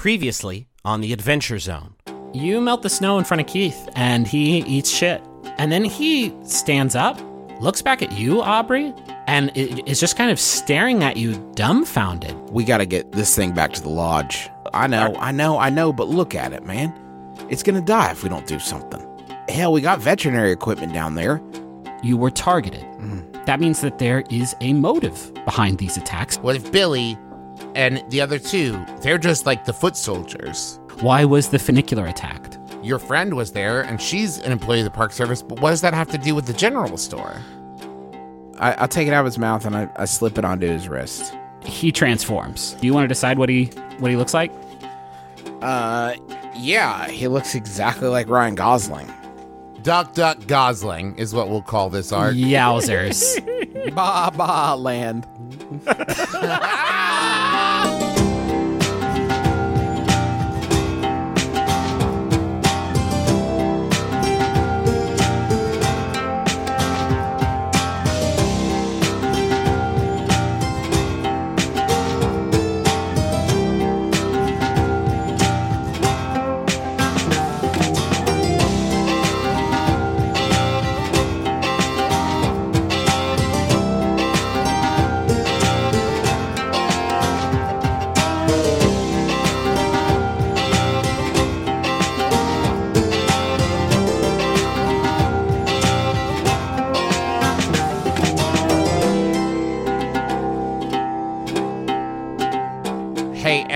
Previously on the Adventure Zone. You melt the snow in front of Keith, and he eats shit. And then he stands up, looks back at you, Aubrey, and is just kind of staring at you, dumbfounded. We got to get this thing back to the lodge. I know, I know, I know, but look at it, man. It's going to die if we don't do something. Hell, we got veterinary equipment down there. You were targeted. Mm. That means that there is a motive behind these attacks. What if Billy and the other two, they're just like the foot soldiers? Why was the funicular attacked? Your friend was there and she's an employee of the Park Service, but what does that have to do with the general store? I, I take it out of his mouth and I, I slip it onto his wrist. He transforms. Do you want to decide what he what he looks like? Uh, yeah, he looks exactly like Ryan Gosling. Duck Duck Gosling is what we'll call this art. Yowzers. Ba ba land.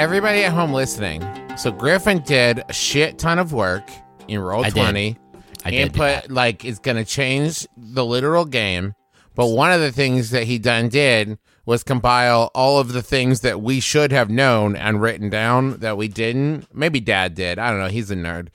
Everybody at home listening. So Griffin did a shit ton of work in roll I did. 20. I He did do put like it's gonna change the literal game. But one of the things that he done did was compile all of the things that we should have known and written down that we didn't. Maybe Dad did. I don't know. He's a nerd.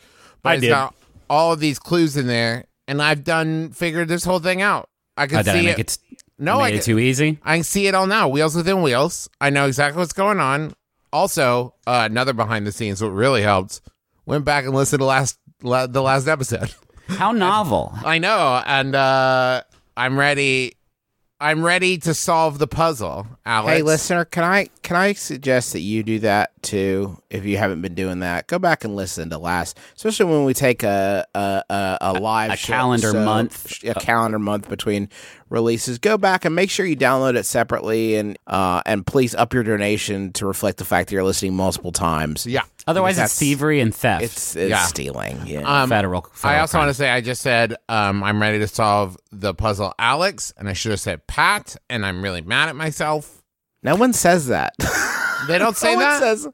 But I it's did. got all of these clues in there, and I've done figured this whole thing out. I can Oh, did I see make it. it, No, I made it can- too easy? I can see it all now. Wheels within wheels. I know exactly what's going on. Also, uh, another behind the scenes. What really helped. Went back and listened to last la- the last episode. How novel. I know, and uh, I'm ready. I'm ready to solve the puzzle, Alex. Hey, listener, can I can I suggest that you do that too? If you haven't been doing that, go back and listen to last, especially when we take a a a, a live a show- calendar so- month. a calendar month between releases. Go back and make sure you download it separately, and uh and please up your donation to reflect the fact that you're listening multiple times. Yeah. Otherwise, it's thievery and theft. It's it's Yeah. stealing. Yeah. Um, federal, I federal also want to say I just said um, I'm ready to solve the puzzle, Alex, and I should have said Pat, and I'm really mad at myself. no one says that. They don't say no that. says.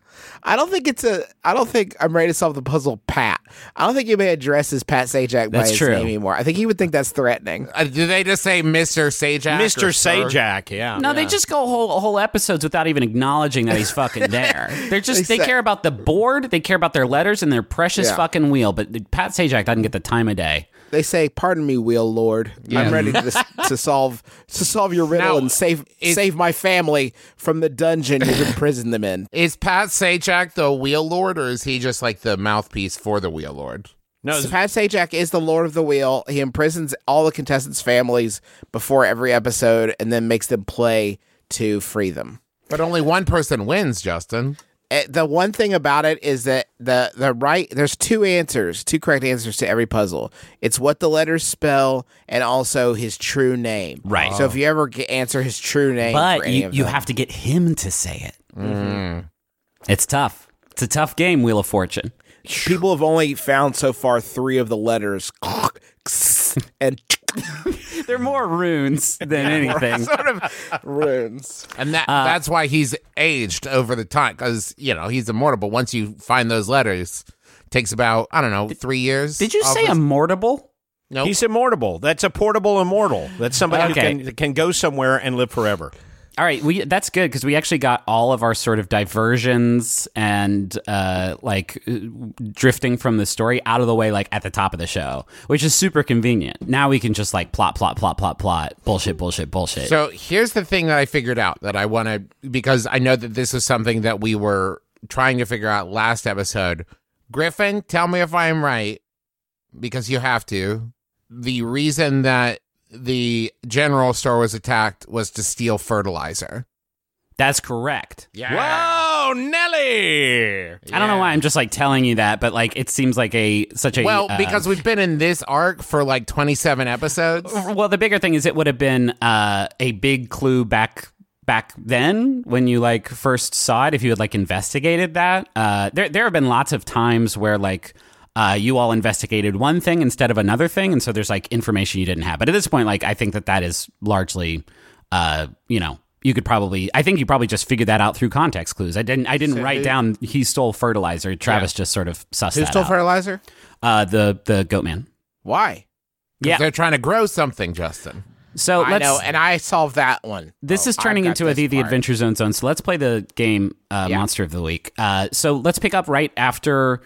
I don't think it's a. I don't think I'm ready to solve the puzzle. Pat. I don't think you may address as Pat Sajak by That's his true. name anymore. I think he would think that's threatening. Uh, do they just say Mr. Sajak? Mr. or Sir? Sajak, yeah. No, they just go whole whole episodes without even acknowledging that he's fucking there. They're just They they, say- care about the board, they care about their letters and their precious Yeah. fucking wheel. But Pat Sajak doesn't get the time of day. They say, "Pardon me, Wheel Lord. I'm ready to, to solve to solve your riddle Now, and save is- save my family from the dungeon you've imprisoned them in." Is Pat Sajak the wheel lord, or is he just like the mouthpiece for the wheel lord? No, So Pat Sajak is the Lord of the Wheel. He imprisons all the contestants' families before every episode, and then makes them play to free them. But only one person wins, Justin. Eh, the one thing about it is that the the right there's two answers, two correct answers to every puzzle. It's what the letters spell and also his true name. Right. So if you ever get, answer his true name, But you, you them- have to get him to say it. Mm-hmm. It's tough. It's a tough game, Wheel of Fortune. people have only found so far three of the letters, and They're more runes than anything. Sort of, runes. and that Uh, that's why he's aged over the time because you know he's immortal. But once you find those letters, takes about I don't know three years. Did you say his- immortable? Nope. he's immortal. That's a portable immortal. That's somebody Okay. who can, can go somewhere and live forever. All right, we that's good because we actually got all of our sort of diversions and uh, like uh, drifting from the story out of the way, like at the top of the show, which is super convenient. Now we can just like plot, plot, plot, plot, plot, bullshit, bullshit, bullshit. So here's the thing that I figured out that I want to because I know that this is something that we were trying to figure out last episode. Griffin, tell me if I am right because you have to. The reason that the general store was attacked was to steal fertilizer. That's correct. Yeah. Whoa, Nelly! I don't know why I'm just like telling you that, but like it seems like a such a Well, uh, because we've been in this arc for like 27 episodes. well, the bigger thing is it would have been uh, a big clue back back then when you like first saw it if you had like investigated that. Uh, there there have been lots of times where like. Uh, you all investigated one thing instead of another thing, and so there's like information you didn't have. But at this point, like I think that that is largely, uh, you know, you could probably. I think you probably just figured that out through context clues. I didn't. I didn't write down he stole fertilizer. Travis just sort of sussed it. Who stole out. fertilizer? uh, the the goat man. Why? Yeah. They're trying to grow something, Justin. So I let's. know, and I solved that one. This Oh, is turning into a the, the. Adventure Zone zone. So let's play the game uh, Yeah. Monster of the Week. Uh, so let's pick up right after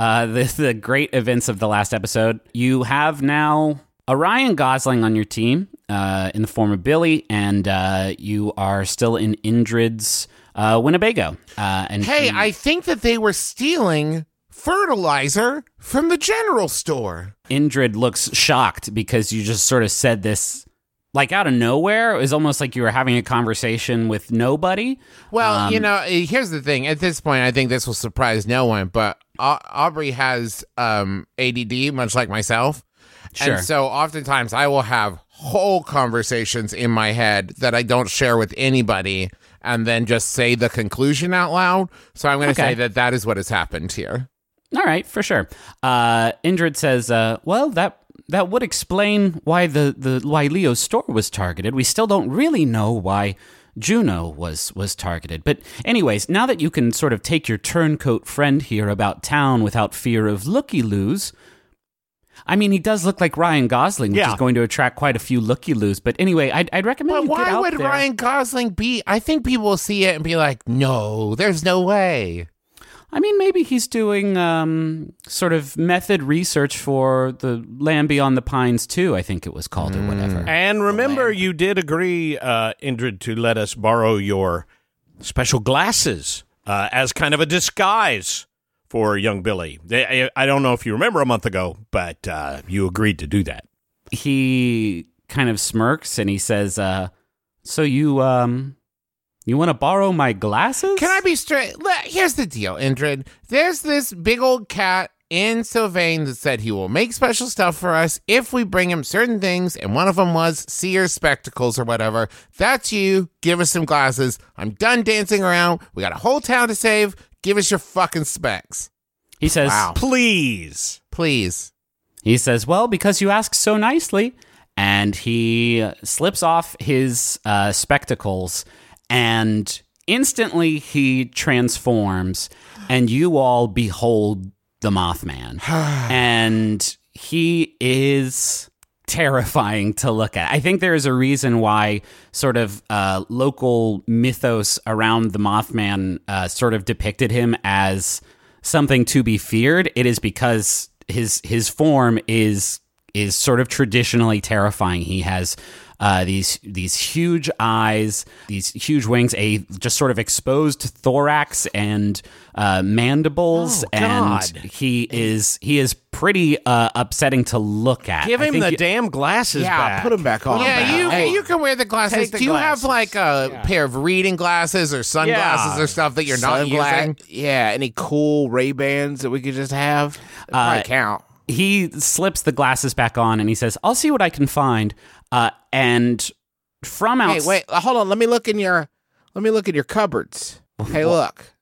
uh, the, the great events of the last episode. You have now Orion Gosling on your team uh, in the form of Billy, and uh, you are still in Indrid's uh, Winnebago. Uh, and Hey, he- I think that they were stealing fertilizer from the general store. Indrid looks shocked because you just sort of said this like out of nowhere. It was almost like you were having a conversation with nobody. Well, Um, you know, here's the thing. At this point, I think this will surprise no one, but Aubrey has um, ADD, much like myself. Sure. And so oftentimes I will have whole conversations in my head that I don't share with anybody and then just say the conclusion out loud. So I'm going to Okay. say that that is what has happened here. All right, for sure. Uh, Indrid says, uh, "Well, that that would explain why the, the why Leo's store was targeted. We still don't really know why Juno was was targeted. But anyways, now that you can sort of take your turncoat friend here about town without fear of looky loos." I mean, he does look like Ryan Gosling, which Yeah. is going to attract quite a few looky loos. But anyway, I'd, I'd recommend But why would there. Ryan Gosling be? I think people will see it and be like, no, there's no way. I mean, maybe he's doing um, sort of method research for the Land Beyond the Pines too. I think it was called or whatever. And remember, you did agree, uh, Indrid, to let us borrow your special glasses uh, as kind of a disguise for young Billy. I I don't know if you remember a month ago, but uh, you agreed to do that. He kind of smirks and he says, uh, "So you um, you want to borrow my glasses? Can I be straight? Here's the deal, Indrid. There's this big old cat in Sylvain that said he will make special stuff for us if we bring him certain things, and one of them was seer spectacles or whatever. That's you. Give us some glasses. I'm done dancing around. We got a whole town to save. Give us your fucking specs, He says, Wow. Please. please. He says, Well, because you ask so nicely. And he slips off his uh, spectacles, and instantly he transforms, and you all behold the Mothman. and he is terrifying to look at. I think there is a reason why sort of uh, local mythos around the Mothman uh, sort of depicted him as something to be feared. It is because his his form is is sort of traditionally terrifying. He has uh, these these huge eyes, these huge wings, a just sort of exposed thorax and uh, mandibles, Oh, and God. he is he is pretty uh, upsetting to look at. Give I him think the you- damn glasses Yeah, back. put him back on. yeah, now. you Hey, you can wear the glasses. Take the Do you have like a pair of reading glasses or sunglasses Yeah. or stuff that you're not sunglass- using? Yeah, any cool Ray Bans that we could just have? Uh, count. he slips the glasses back on and he says, "I'll see what I can find." Uh, and from Hey, outside, wait, uh, hold on. Let me look in your let me look in your cupboards. Hey, look.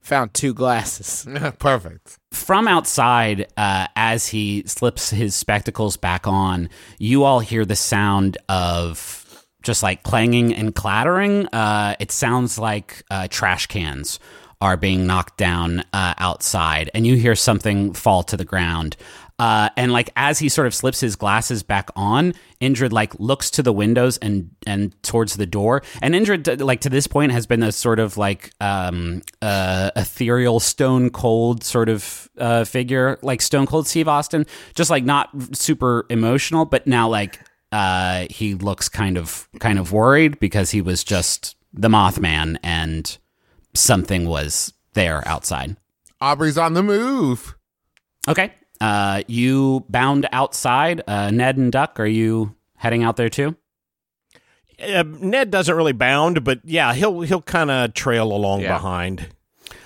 Found two glasses. Perfect. from outside, uh, as he slips his spectacles back on, you all hear the sound of just like clanging and clattering. Uh, it sounds like uh, trash cans are being knocked down uh, outside, and you hear something fall to the ground. Uh, and like as he sort of slips his glasses back on, Indrid like looks to the windows and and towards the door. And Indrid like to this point has been a sort of like um, uh, ethereal, stone cold sort of uh, figure, like Stone Cold Steve Austin, just like not super emotional, but now like uh, he looks kind of kind of worried because he was just the Mothman and something was there outside. Aubrey's on the move. Okay. Uh, you bound outside. Uh, Ned and Duck, are you heading out there too? uh, Ned doesn't really bound, but yeah, he'll he'll kind of trail along Yeah. behind.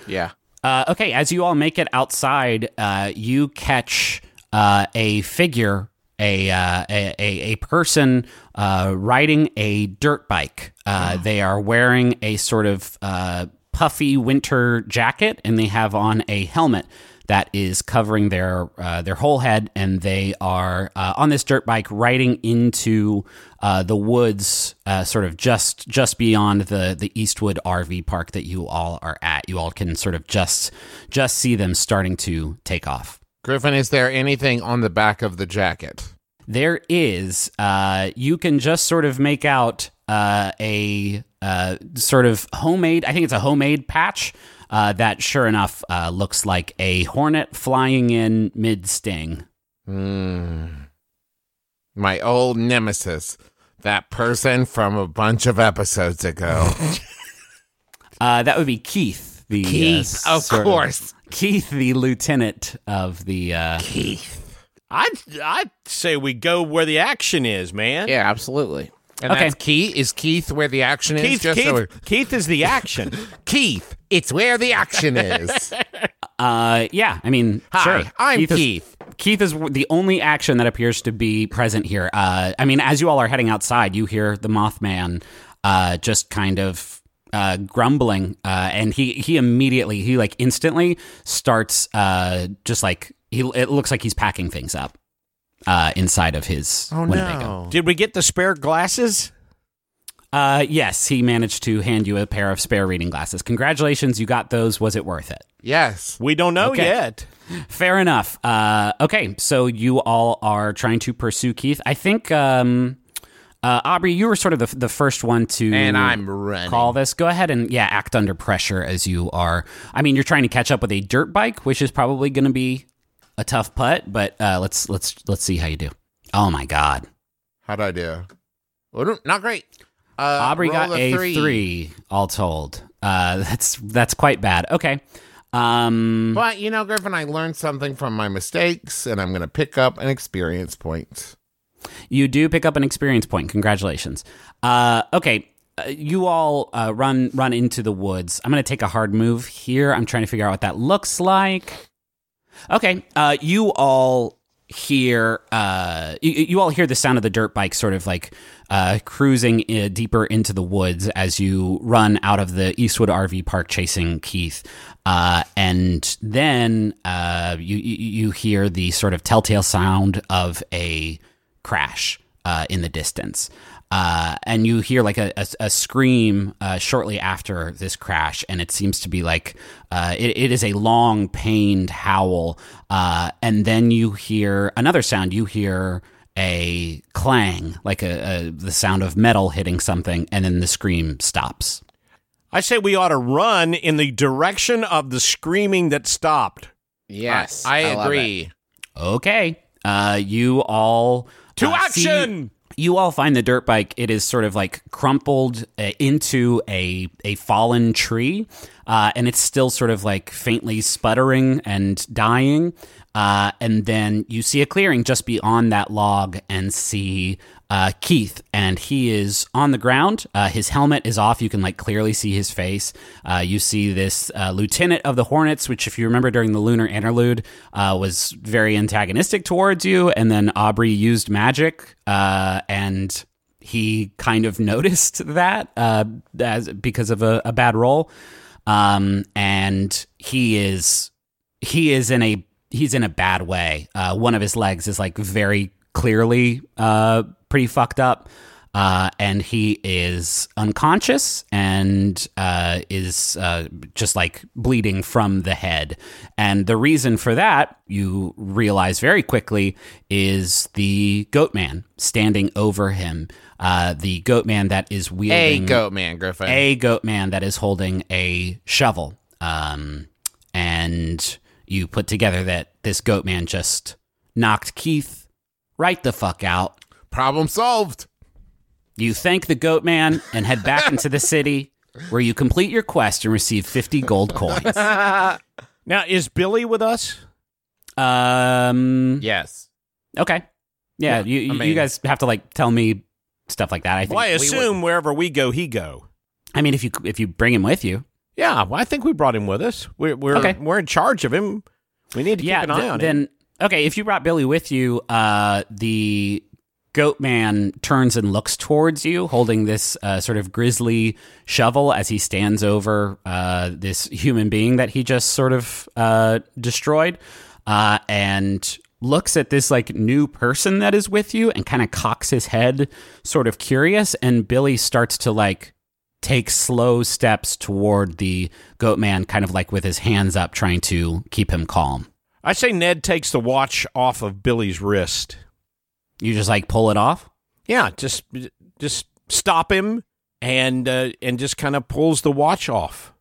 Yeah. Uh, okay, as you all make it outside, uh, you catch uh, a figure, a, uh, a, a a person uh, riding a dirt bike. Uh, They are wearing a sort of uh, puffy winter jacket, and they have on a helmet that is covering their uh, their whole head, and they are uh, on this dirt bike riding into uh, the woods, uh, sort of just just beyond the the Eastwood RV park that you all are at. You all can sort of just just see them starting to take off. Griffin, is there anything on the back of the jacket? There is, uh, you can just sort of make out uh, a uh, sort of homemade. I think it's a homemade patch. Uh, that sure enough uh, looks like a hornet flying in mid sting. My old nemesis, that person from a bunch of episodes ago. Uh, that would be Keith, the Keith, uh, of sort course. Keith, the lieutenant of the. Uh, I'd I'd say we go where the action is, man. Yeah, absolutely. And Okay. that's Keith. Is Keith where the action is? Keith, Just Keith, so Keith is the action. Keith, it's where the action is. uh, yeah, I mean, Hi, sure. I'm Keith. Is, Keith. Keith is the only action that appears to be present here. Uh, I mean, as you all are heading outside, you hear the Mothman uh, just kind of uh, grumbling, uh, and he he immediately he like instantly starts uh, just like he. It looks like he's packing things up uh, inside of his Oh Winnebago. no. Did we get the spare glasses? Uh, yes, he managed to hand you a pair of spare reading glasses. Congratulations, you got those. Was it worth it? Yes. We don't know Okay. yet. Fair enough. Uh, okay, so you all are trying to pursue Keith. I think, um, uh, Aubrey, you were sort of the, the first one to And I'm running. call this. Go ahead and yeah, act under pressure as you are. I mean, you're trying to catch up with a dirt bike, which is probably going to be a tough putt. But uh, let's let's let's see how you do. Oh my God, How'd I do? Well, not great. Uh, Aubrey got a three. all told. Uh, that's that's quite bad. Okay. Um, But you know, Griffin, I learned something from my mistakes, and I'm going to pick up an experience point. You do pick up an experience point. Congratulations. Uh, okay, uh, you all uh, run run into the woods. I'm going to take a hard move here. I'm trying to figure out what that looks like. Okay, uh, you all hear uh, you, you all hear the sound of the dirt bike sort of like uh, cruising uh, deeper into the woods as you run out of the Eastwood RV park chasing Keith. Uh, and then uh, you, you you hear the sort of telltale sound of a crash uh, in the distance. Uh, and you hear like a, a, a scream uh, shortly after this crash, and it seems to be like uh, it, it is a long, pained howl. Uh, and then you hear another sound. You hear a clang, like a, a the sound of metal hitting something, and then the scream stops. I say we ought to run in the direction of the screaming that stopped. Yes. I, love it. agree. Okay, uh, you all To uh, see- action! You all find the dirt bike. It is sort of like crumpled uh, into a a fallen tree, uh, and it's still sort of like faintly sputtering and dying. Uh, and then you see a clearing just beyond that log and see uh, Keith, and he is on the ground. Uh, his helmet is off. You can like clearly see his face. Uh, you see this uh, lieutenant of the Hornets, which, if you remember during the lunar interlude, uh, was very antagonistic towards you. And then Aubrey used magic, and he kind of noticed that as because of a, a bad roll. Um, and he is he is in a he's in a bad way. Uh, one of his legs is like very clearly uh, pretty fucked up. Uh, and he is unconscious and uh, is uh, just like bleeding from the head. And the reason for that, you realize very quickly, is the goat man standing over him. Uh, the goat man that is wielding A goat man, Griffin. a goat man that is holding a shovel. Um, and you put together that this goat man just knocked Keith right the fuck out. Problem solved. You thank the goat man and head back into the city where you complete your quest and receive 50 gold coins. Now, is Billy with us? Um, Yes. okay. Yeah, Yeah, you, you, I you guys have to like tell me stuff like that. I think. Well, I we assume wherever we go, he go. I mean, if you if you bring him with you, Yeah, well, I think we brought him with us. We're we're Okay. we're in charge of him. We need to yeah. keep an eye th- on him. then okay, if you brought Billy with you, uh, the goat man turns and looks towards you, holding this uh, sort of grisly shovel as he stands over uh, this human being that he just sort of uh, destroyed, uh, and looks at this like new person that is with you and kind of cocks his head, sort of curious. And Billy starts to like take slow steps toward the goat man, kind of like with his hands up, trying to keep him calm. I say Ned takes the watch off of Billy's wrist. You just like pull it off. Yeah, just just stop him and uh, and just kind of pulls the watch off.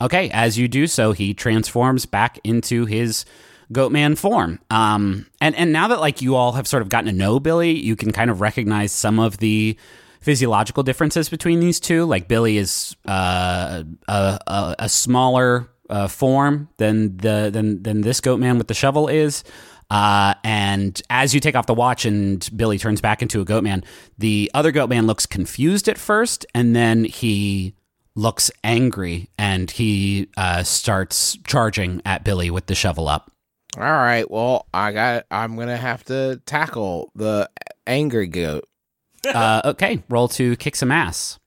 Okay, as you do so, he transforms back into his goatman form. Um, and and now that like you all have sort of gotten to know Billy, you can kind of recognize some of the physiological differences between these two. Like Billy is uh, a, a, a smaller uh, form than the than than this goatman with the shovel is. Uh, and as you take off the watch and Billy turns back into a goat man, the other goat man looks confused at first, and then he looks angry and he uh, starts charging at Billy with the shovel up. All right. Well, I got. I'm gonna have to tackle the angry goat. Uh, okay, roll to kick some ass.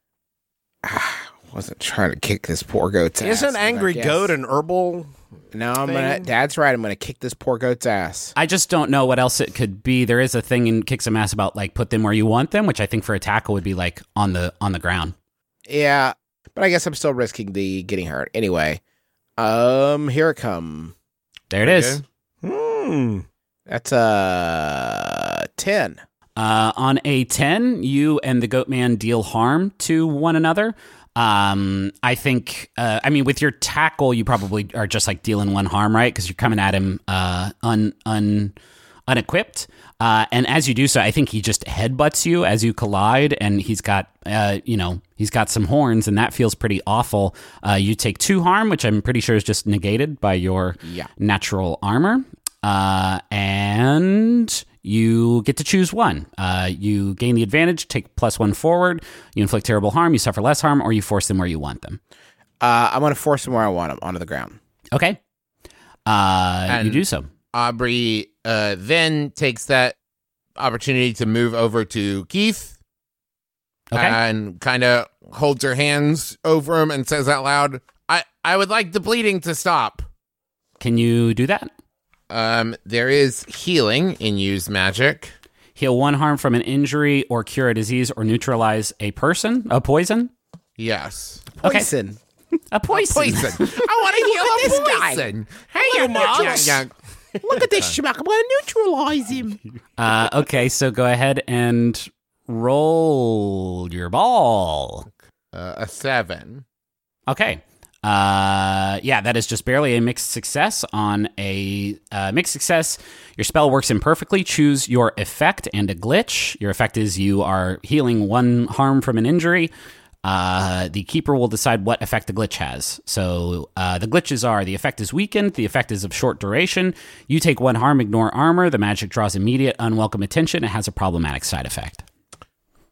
Wasn't trying to kick this poor goat's ass. Isn't angry goat an herbal? No, I'm gonna. thing? Dad's right. I'm gonna kick this poor goat's ass. I just don't know what else it could be. There is a thing in kick some ass about like put them where you want them, which I think for a tackle would be like on the on the ground. Yeah, but I guess I'm still risking the getting hurt. Anyway, um, here it come. There it is. Hmm. That's uh ten. Uh, on a 10, you and the goat man deal harm to one another. Um, I think, uh, I mean, with your tackle, you probably are just like dealing one harm, right? Because you're coming at him uh, un, un, unequipped. Uh, and as you do so, I think he just headbutts you as you collide, and he's got, uh, you know, he's got some horns, and that feels pretty awful. Uh, you take two harm, which I'm pretty sure is just negated by your Yeah. natural armor. Uh, and you get to choose one. Uh, you gain the advantage, take plus one forward, you inflict terrible harm, you suffer less harm, or you force them where you want them. Uh, I'm gonna force them where I want them onto the ground. Okay. Uh, you do so. Aubrey uh, then takes that opportunity to move over to Keith Okay. and kind of holds her hands over him and says out loud, "I I would like the bleeding to stop." Can you do that? Um, there is healing in use magic. Heal one harm from an injury or cure a disease or neutralize a person, a poison. Yes. Okay. Poison. A poison. Poison. I want to heal a poison. Hey, you Mugs. young. Look at this schmuck. I'm gonna neutralize him. Uh, okay, so go ahead and roll your ball. Uh, a seven. Okay. Uh, yeah, that is just barely a mixed success. On a uh, mixed success, your spell works imperfectly. Choose your effect and a glitch. Your effect is you are healing one harm from an injury. Uh, the keeper will decide what effect the glitch has. So uh, the glitches are the effect is weakened, the effect is of short duration. You take one harm, ignore armor. The magic draws immediate unwelcome attention. It has a problematic side effect.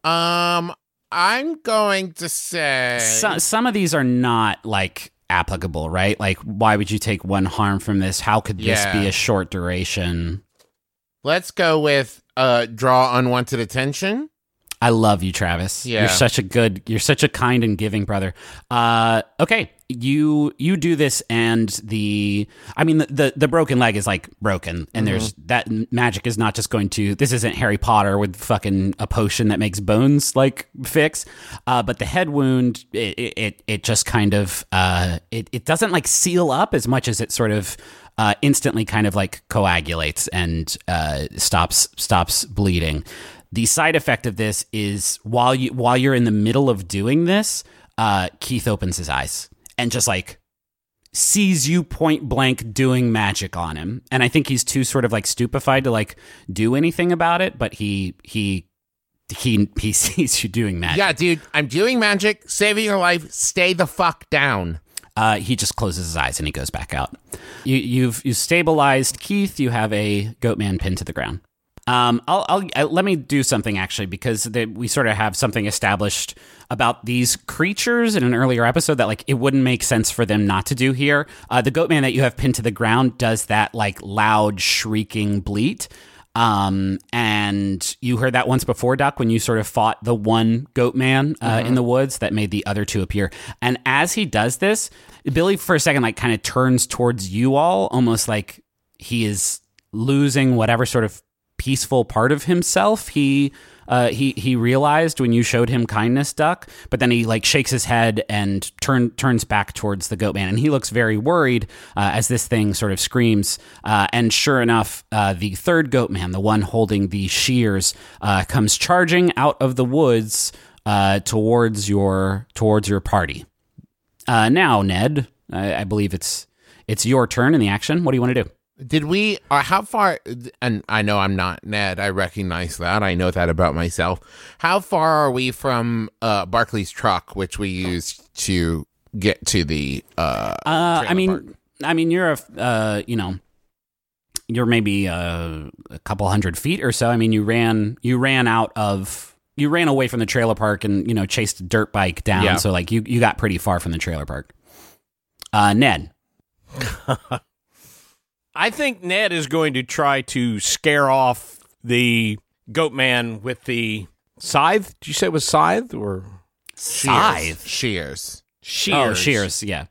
Um, I'm going to say So, some of these are not like applicable, right? Like, why would you take one harm from this? How could this Yeah. be a short duration? let's go with uh draw unwanted attention. I love you, Travis. Yeah. You're such a good, you're such a kind and giving brother. Uh, okay, you you do this, and the, I mean, the the, the broken leg is like broken, and there's that magic is not just going to. This isn't Harry Potter with fucking a potion that makes bones like fix. Uh, but the head wound, it it, it just kind of, uh, it it doesn't like seal up as much as it sort of. Uh, instantly, kind of like coagulates and uh, stops stops bleeding. The side effect of this is while you while you're in the middle of doing this, uh, Keith opens his eyes and just like sees you point blank doing magic on him, and I think he's too sort of like stupefied to like do anything about it. But he he he he sees you doing magic. Yeah, dude, I'm doing magic, saving your life. Stay the fuck down. Uh, he just closes his eyes and he goes back out. You, you've you stabilized Keith. You have a goat man pinned to the ground. Um, I'll, I'll uh, let me do something actually because they, we sort of have something established about these creatures in an earlier episode that like it wouldn't make sense for them not to do here. Uh, the goat man that you have pinned to the ground does that like loud shrieking bleat. Um, and you heard that once before, Duck, when you sort of fought the one goat man uh, in the woods that made the other two appear. And as he does this, Billy for a second like kind of turns towards you all, almost like he is losing whatever sort of peaceful part of himself he uh, he he realized when you showed him kindness, Duck. But then he like shakes his head and turn turns back towards the goat man, and he looks very worried uh, as this thing sort of screams. Uh, and sure enough, uh, the third goat man, the one holding the shears, uh, comes charging out of the woods uh, towards your towards your party. now, Ned, I, I believe it's it's your turn in the action. What do you want to do? Did we? Uh, how far? And I know I'm not Ned. I recognize that. I know that about myself. How far are we from uh, Barclay's truck, which we used to get to the? Uh, Uh, I mean, park? I mean, you're a, uh, you know, you're maybe uh, a couple hundred feet or so. I mean, you ran, you ran out of, you ran away from the trailer park and you know chased a dirt bike down. Yeah. So like you, you got pretty far from the trailer park. Uh, Ned, I think Ned is going to try to scare off the goat man with the scythe. Did you say it was scythe or scythe. shears. Oh, shears? Oh, shears. Yeah.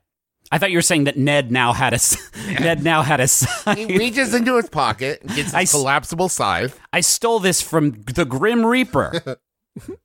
I thought you were saying that Ned now had a s- Ned now had a scythe. He reaches into his pocket, gets his I s- collapsible scythe. I stole this from the Grim Reaper.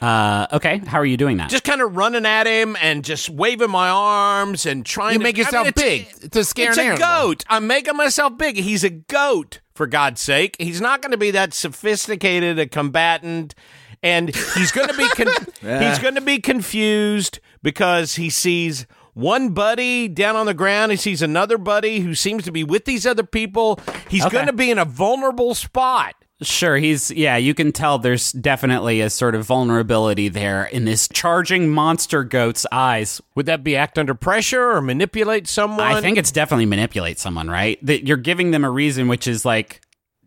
uh, okay, how are you doing that? Just kind of running at him and just waving my arms and trying You to make yourself I mean, it's- big to scare It's an a animal. goat. I'm making myself big. He's a goat, for God's sake. He's not going to be that sophisticated a combatant, and he's going to be con- he's going to be confused because he sees one buddy down on the ground. He sees another buddy who seems to be with these other people. He's Okay. going to be in a vulnerable spot. Sure, he's yeah, you can tell there's definitely a sort of vulnerability there in this charging monster goat's eyes. Would that be act under pressure or manipulate someone? I think it's definitely manipulate someone, right? That you're giving them a reason which is like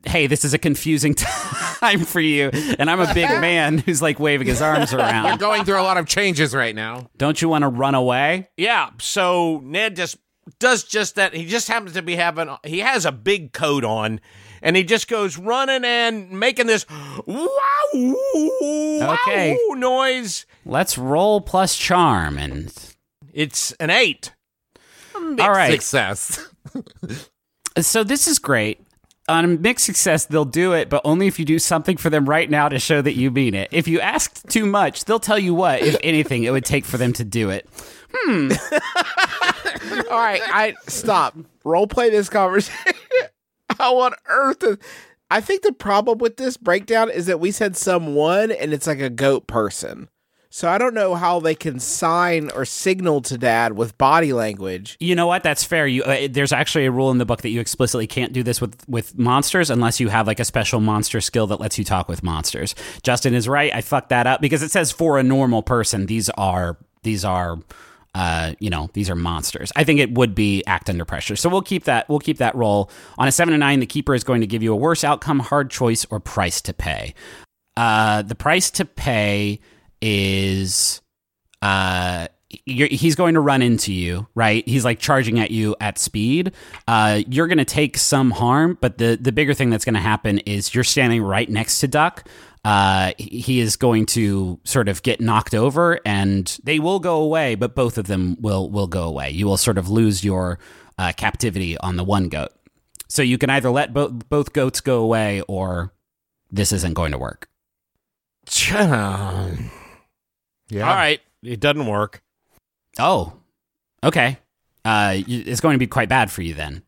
Hey, this is a confusing time for you, and I'm a big man who's like waving his arms around. You're going through a lot of changes right now. Don't you want to run away? Yeah. So Ned just does just that. He just happens to be having. He has a big coat on, and he just goes running and making this wow, wow Okay. noise. Let's roll plus charm, and It's an eight. all right. Success. So this is great. On a mixed success, they'll do it, but only if you do something for them right now to show that you mean it. If you asked too much, they'll tell you what, if anything, it would take for them to do it. Hmm. All right, I stop. Role play this conversation. How on earth? Is, I think the problem with this breakdown is that we said someone and it's like a goat person. So I don't know how they can sign or signal to dad with body language. You know what? That's fair. You uh, there's actually a rule in the book that you explicitly can't do this with with monsters unless you have like a special monster skill that lets you talk with monsters. Justin is right. I fucked that up because it says for a normal person. These are these are uh, you know, these are monsters. I think it would be act under pressure. So we'll keep that. We'll keep that roll on a seven to nine. The keeper is going to give you a worse outcome, hard choice, or price to pay. Uh, the price to pay is uh, he's going to run into you, right? He's like charging at you at speed. Uh, you're going to take some harm, but the the bigger thing that's going to happen is you're standing right next to Duck. Uh, he he is going to sort of get knocked over, and they will go away, but both of them will will go away. You will sort of lose your uh, captivity on the one goat. So you can either let both both goats go away, or this isn't going to work. All Yeah. right, it doesn't work. Oh, okay. Uh, it's going to be quite bad for you then.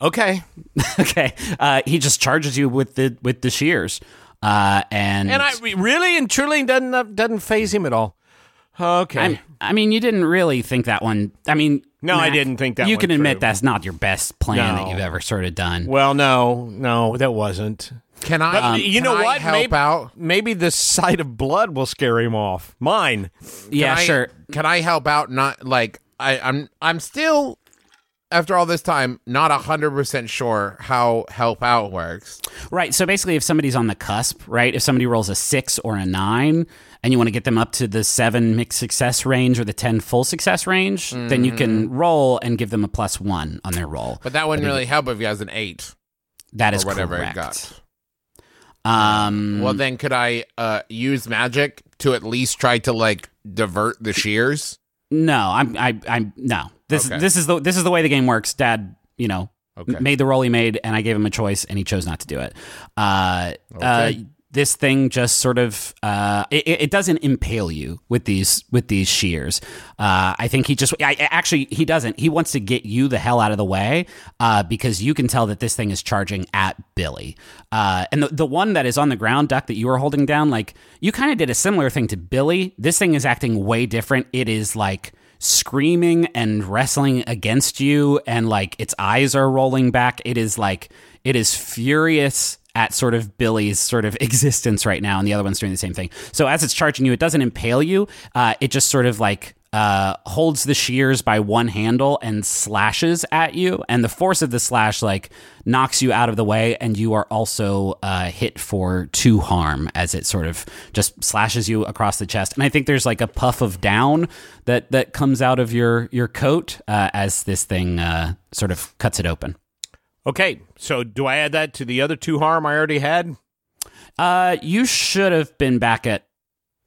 Okay, okay. Uh, he just charges you with the with the shears, uh, and and I really and truly doesn't doesn't phase him at all. Okay, I'm- I mean, you didn't really think that one. I mean, No, I didn't think that one You can admit through. that's not your best plan that you've ever sort of done. well, no, no, that wasn't. Can I? But you can know I what? Help maybe, out. maybe the sight of blood will scare him off. Mine. yeah, Can I- sure. Can I help out? Not like I, I'm. I'm still after all this time, not hundred percent sure how help out works. Right. So basically, if somebody's on the cusp, right, if somebody rolls a six or a nine, and you want to get them up to the seven mixed success range or the 10 full success range, then you can mm-hmm. roll and give them a plus one on their roll. But that wouldn't really help if he has an eight That or is whatever correct. he got. Um, Well, then could I uh, use magic to at least try to like divert the shears? no, I'm, I, I'm, no. This, Okay. this is the, this is the way the game works. Dad, you know, Okay. made the roll he made, and I gave him a choice, and he chose not to do it. Uh, uh, Okay. This thing just sort of uh, it, it doesn't impale you with these with these shears. Uh, I think he just I, actually he doesn't. He wants to get you the hell out of the way uh, because you can tell that this thing is charging at Billy. Uh, and the the one that is on the ground, Duck, that you were holding down, like you kind of did a similar thing to Billy. This thing is acting way different. It is like screaming and wrestling against you and like its eyes are rolling back it is like it is furious at sort of Billy's sort of existence right now, and the other one's doing the same thing. So as it's charging you, it doesn't impale you. Uh, it just sort of like uh, holds the shears by one handle and slashes at you, and the force of the slash like knocks you out of the way, and you are also uh, hit for two harm as it sort of just slashes you across the chest. And I think there's like a puff of down that that comes out of your your coat uh, as this thing uh, sort of cuts it open. Okay, so do I add that to the other two harm I already had? Uh, you should have been back at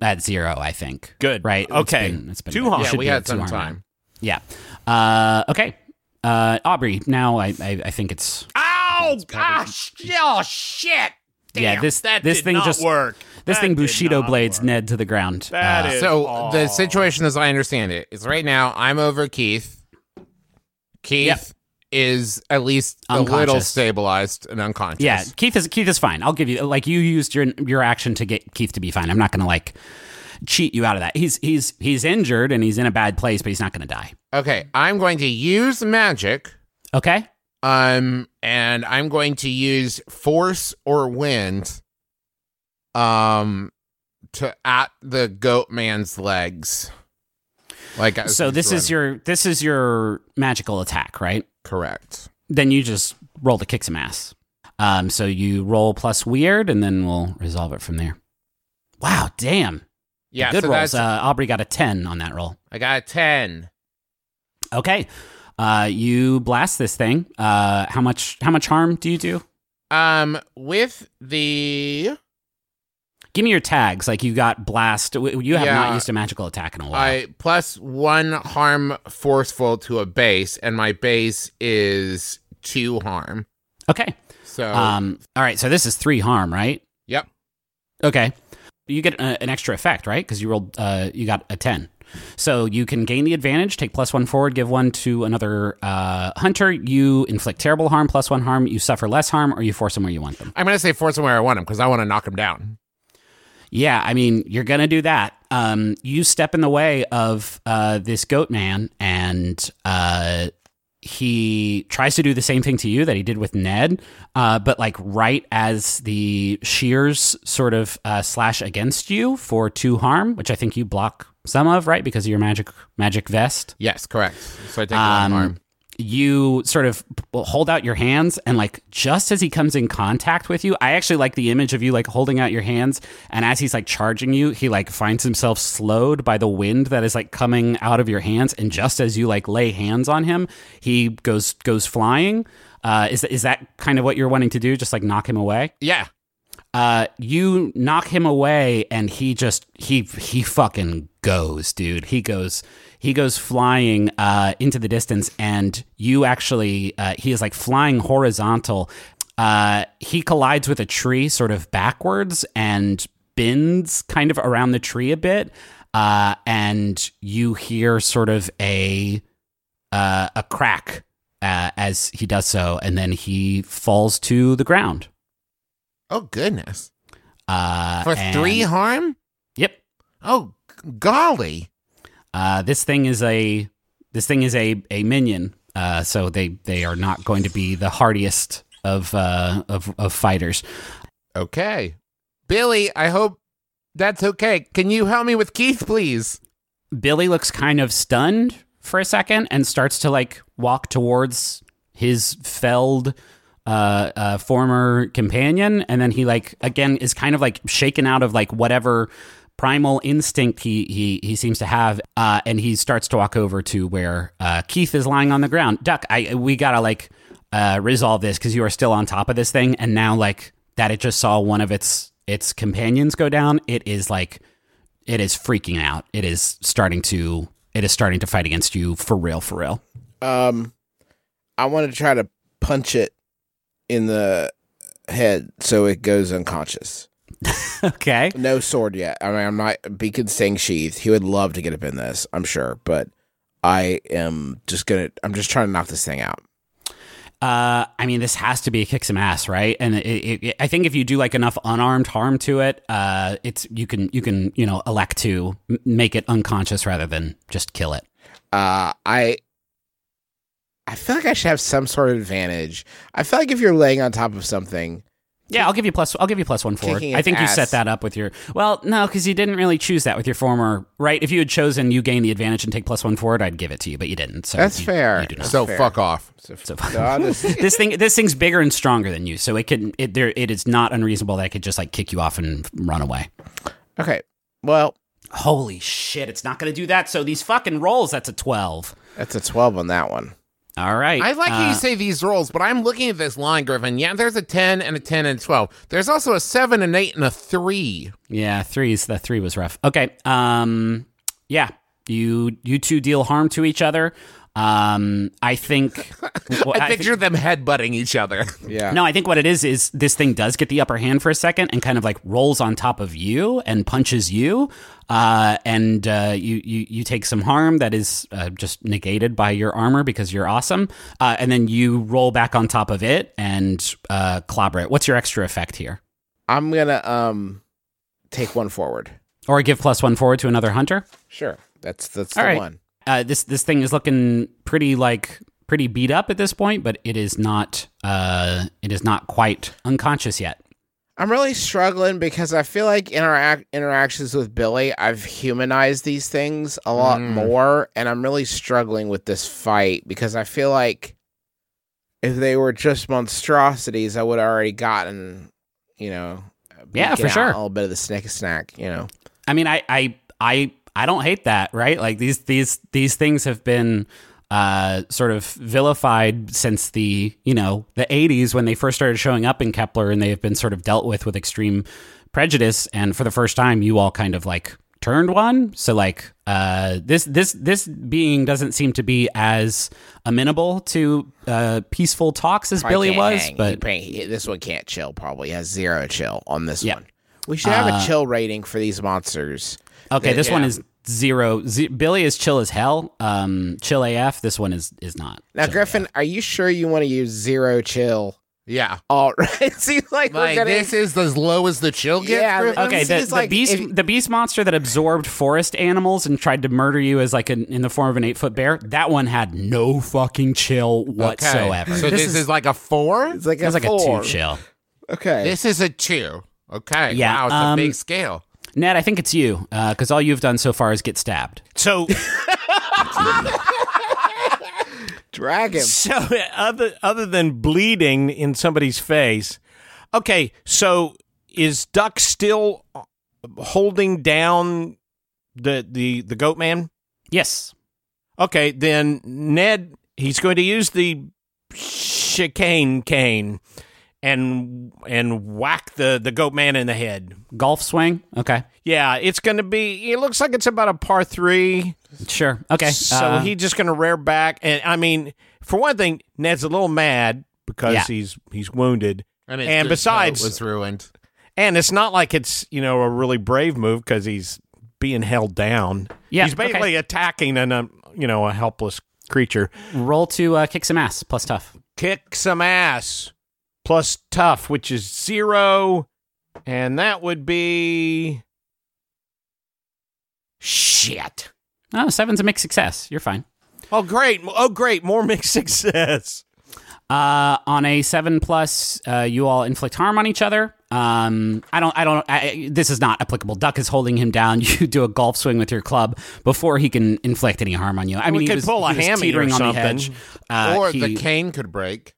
at zero. I think. Good. Right. Okay. It's been, it's been Two it harm. Yeah, we had some harm time. Yeah. Uh. Okay. Uh. Aubrey. Now I I, I think it's Oh gosh! Oh shit! Damn, Yeah, this- that this did thing not just- work. this That thing Bushido blades work. Ned to the ground. That Uh, is- So the situation, as I understand it, is right now I'm over Keith. Keith Yep. Is at least a little stabilized and unconscious. Yeah, Keith is Keith is fine. I'll give you like you used your your action to get Keith to be fine. I'm not gonna like cheat you out of that. He's he's he's injured and he's in a bad place, but he's not gonna die. Okay, I'm going to use magic. Okay. Um, and I'm going to use force or wind. Um, to at the goat man's legs. Like So this is your this is your magical attack, right? correct. Then you just roll to kick some ass. Um, so you roll plus weird, and then we'll resolve it from there. Wow, damn. Yeah, Good so rolls. Uh, Aubrey got a ten on that roll. I got a ten. Okay. Uh, you blast this thing. Uh, how much? How much harm do you do? Um, with the Give me your tags. Like you got blast. You have not used a magical attack in a while. I plus one harm forceful to a base, and my base is two harm. okay. So Um. All right. So this is three harm, right? yep. Okay. You get a, an extra effect, right? Because you rolled. Uh, you got a ten. So you can gain the advantage. Take plus one forward. Give one to another uh, hunter. You inflict terrible harm. Plus one harm. You suffer less harm, or you force them where you want them. I'm gonna say force him where I want him because I want to knock him down. Yeah, I mean, you're gonna do that. Um, you step in the way of uh, this goat man, and uh, he tries to do the same thing to you that he did with Ned. Uh, but like right as the shears sort of uh, slash against you for two harm, which I think you block some of, right, because of your magic magic vest Yes, correct. So I take um, one harm. You sort of hold out your hands and like just as he comes in contact with you i actually like the image of you like holding out your hands. And as he's like charging you he like finds himself slowed by the wind that is like coming out of your hands. And just as you like lay hands on him he goes goes flying. Uh is, is that kind of what you're wanting to do? Just like knock him away? Yeah. Uh, you knock him away, and he just he he fucking goes, dude. He goes he goes flying uh, into the distance, and you actually uh, he is like flying horizontal. Uh, he collides with a tree, sort of backwards, and bends kind of around the tree a bit. Uh, and you hear sort of a uh, a crack uh, as he does so, and then he falls to the ground. Oh goodness. Uh, For and- three harm? Yep. Oh golly. Uh, this thing is a this thing is a a minion. Uh, so they they are not going to be the hardiest of uh of of fighters. Okay. Billy, I hope that's okay. Can you help me with Keith, please? Billy looks kind of stunned for a second and starts to like walk towards his felled uh, uh, former companion, and then he like again is kind of like shaken out of like whatever primal instinct he he he seems to have, uh, and he starts to walk over to where uh, Keith is lying on the ground. Duck, I we gotta like uh, resolve this because you are still on top of this thing, and now like that it just saw one of its its companions go down. It is like it is freaking out. It is starting to it is starting to fight against you for real, for real. Um, I want to try to punch it in the head so it goes unconscious. Okay. No sword yet. I mean, I'm not Beacon staying sheathed. He would love to get up in this, I'm sure, but I am just gonna. I'm just trying to knock this thing out. Uh, I mean, this has to be a kick some ass, right? And it, it, it- I think if you do like enough unarmed harm to it, uh, it's you can you can you know elect to m- make it unconscious rather than just kill it. Uh, I. I feel like I should have some sort of advantage. I feel like if you're laying on top of something, Yeah, I'll give you plus. I'll give you plus one for it. I its think you set that up with your. Well, no, because you didn't really choose that with your former. Right? If you had chosen you gain the advantage and take plus one for it, I'd give it to you, but you didn't. So That's you- fair. you do. So Fair. fuck off. so, So- so I'll this thing, this thing's bigger and stronger than you, so it can. It there. It is not unreasonable that I could just like kick you off and run away. okay. Well, Holy shit! It's not going to do that. So these fucking rolls. That's a twelve. that's a 12 on that one. All right. I like how Uh, you say these rolls, but I'm looking at this line, Griffin. Yeah, there's a 10 and a 10 and a 12. There's also a 7, an 8, and a 3. Yeah, threes. The three was rough. Okay. Um. Yeah. You you two deal harm to each other. Um. I think. well, I think- picture them headbutting each other. Yeah. No, I think what it is is this thing does get the upper hand for a second and kind of like rolls on top of you and punches you, uh, and uh, you you you take some harm that is uh, just negated by your armor because you're awesome, uh, and then you roll back on top of it and uh, clobber it. What's your extra effect here? I'm gonna um take one forward. Or give plus one forward to another hunter. Sure. That's that's All the right. one. Uh, this this thing is looking pretty like pretty beat up at this point, but it is not uh, it is not quite unconscious yet. I'm really struggling because I feel like in our ac- interactions with Billy, I've humanized these things a lot Mm. more, and I'm really struggling with this fight because I feel like if they were just monstrosities, I would have already gotten, you know, Yeah, for sure. out A little bit of the snick a snack, you know. I mean, I, I, I, I don't hate that, right? Like these, these, these things have been uh, sort of vilified since the, you know, the '80s when they first started showing up in Kepler, and they have been sort of dealt with with extreme prejudice. And for the first time, you all kind of like turned one. So like, uh, this, this, this being doesn't seem to be as amenable to uh, peaceful talks as Probably Billy was, hang. But he- this one can't chill. Probably has zero chill on this Yeah. one. We should have Uh, a chill rating for these monsters. Okay, this one is zero. Z- Billy is chill as hell. Um, chill AF. This one is is not. Now, chill Griffin, are you sure you want to use zero chill? Yeah. All right. Seems like, Like, gonna. this is as low as the chill gets, Yeah, Griffin? Okay, the, the like beast, if- the beast monster that absorbed forest animals and tried to murder you as like an, in the form of an eight foot bear. That one had no fucking chill Okay. whatsoever. So this, is, like a 4? it's like it was a like a two chill. Okay. This is a 2. Okay. Yeah, Wow, it's um, a big scale. Ned, I think it's you uh, because all you've done so far is get stabbed. So, Drag him. so other other than bleeding in somebody's face, okay. So is Duck still holding down the the the goat man? Yes. Okay, then Ned he's going to use the chicane cane and and whack the the goat man in the head. Golf swing. Okay. Yeah, it's going to be. It looks like it's about a par three. Sure. Okay. So uh, he's just going to rear back, and I mean, for one thing, Ned's a little mad because Yeah. he's he's wounded, And, his and besides- coat was ruined. and it's not like it's you know a really brave move because he's being held down. Yeah, he's basically okay. attacking an um, you know a helpless creature. roll to uh, kick some ass plus tough. Kick some ass plus tough, which is zero, and that would be shit. Oh, seven's a mixed success. You're fine. Oh great! Oh great! More mixed success. Uh, on a seven plus, uh, you all inflict harm on each other. Um, I don't. I don't. I, this is not applicable. Duck is holding him down. You do a golf swing with your club before he can inflict any harm on you. I We mean, he could was, pull a he was hammy or teetering on the something. edge. Uh, or he- the cane could break.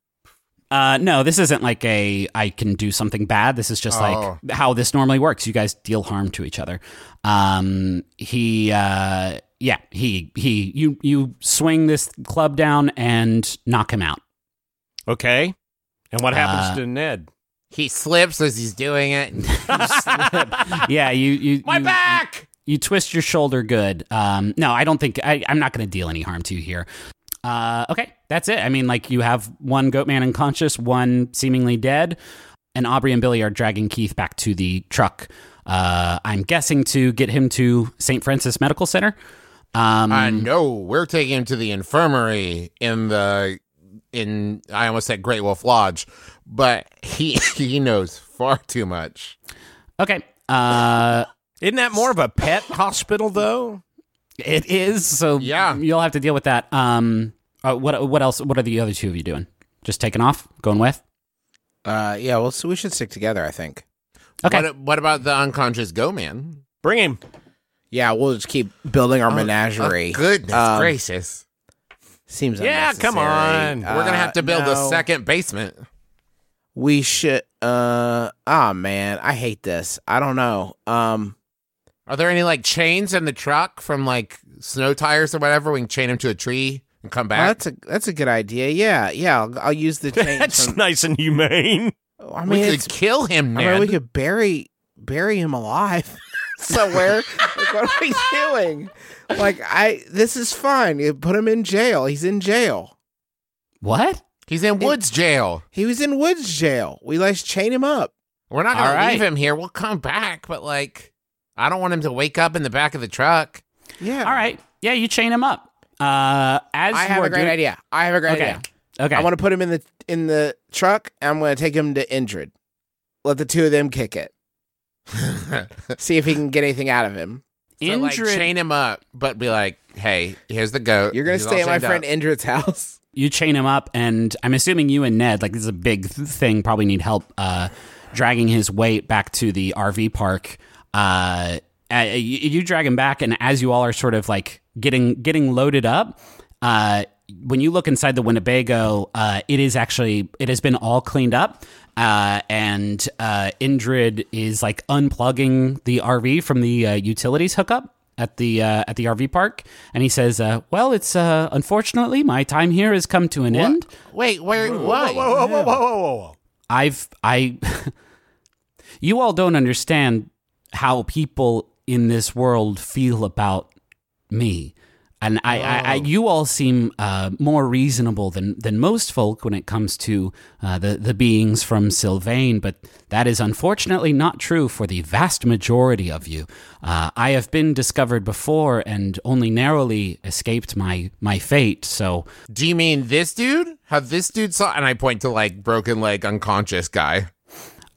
Uh, no, this isn't like a I can do something bad. This is just Oh. like how this normally works. You guys deal harm to each other. Um, he, uh, yeah, he, he, you, you swing this club down and knock him out. Okay. And what happens Uh, to Ned? He slips as he's doing it. Yeah, you, you, My you, back! you twist your shoulder good. Um, no, I don't think I, I'm not going to deal any harm to you here. Uh, okay, that's it. I mean, like you have one goat man unconscious, one seemingly dead, and Aubrey and Billy are dragging Keith back to the truck. Uh, I'm guessing to get him to St. Francis Medical Center. Um, uh, no, we're taking him to the infirmary in the in I almost said Great Wolf Lodge, but he he knows far too much. okay. Uh, Isn't that more of a pet hospital, though? it is. So Yeah. you'll have to deal with that. Um, uh, what what else? What are the other two of you doing? Just taking off, going with? Uh, yeah, well, so we should stick together. I think. Okay. What, what about the unconscious go man? Bring him. Yeah, we'll just keep building our menagerie. Oh, goodness Um, gracious. Seems Yeah, come unnecessary. on. We're gonna have to build Uh, a second basement. We should. Uh, ah, man, I hate this. I don't know. Um, Are there any like chains in the truck from like snow tires or whatever? We can chain him to a tree and come well, back. that's a that's a good idea. Yeah, yeah. I'll, I'll use the chain. That's from, nice and humane. I mean, we could kill him, I mean, we could bury bury him alive somewhere. like, what are we doing? Like, I this is fine. You put him in jail. He's in jail. What? He's in Woods jail. He was in Woods jail. We like chain him up. We're not gonna All right. leave him here. We'll come back, but like, I don't want him to wake up in the back of the truck. Yeah. All right. Yeah, you chain him up. Uh, as I have a great doing- idea. I have a great Okay. idea. Okay. I want to put him in the in the truck. And I'm going to take him to Indrid. Let the two of them kick it. See if he can get anything out of him. So, like, Indrid- chain him up, but be like, hey, here's the goat. You're going to stay all at my friend up. Indrid's house. you chain him up, and I'm assuming you and Ned, like this is a big th- thing, probably need help uh, dragging his weight back to the RV park. Uh, uh, you, you drag him back, and as you all are sort of like getting getting loaded up, uh, when you look inside the Winnebago, uh, it is actually it has been all cleaned up. Uh, and uh, Indrid is like unplugging the RV from the uh, utilities hookup at the uh, at the RV park, and he says, uh, "Well, it's uh, unfortunately my time here has come to an end. Wait, where? Why? Whoa, whoa, whoa, whoa, whoa, whoa, whoa. I've I you all don't understand how people in this world feel about me. And I, I, I you all seem uh, more reasonable than, than most folk when it comes to uh, the, the beings from Sylvain, but that is unfortunately not true for the vast majority of you. Uh, I have been discovered before and only narrowly escaped my, my fate, so Do you mean this dude? How this dude saw? And I point to like broken leg, unconscious guy.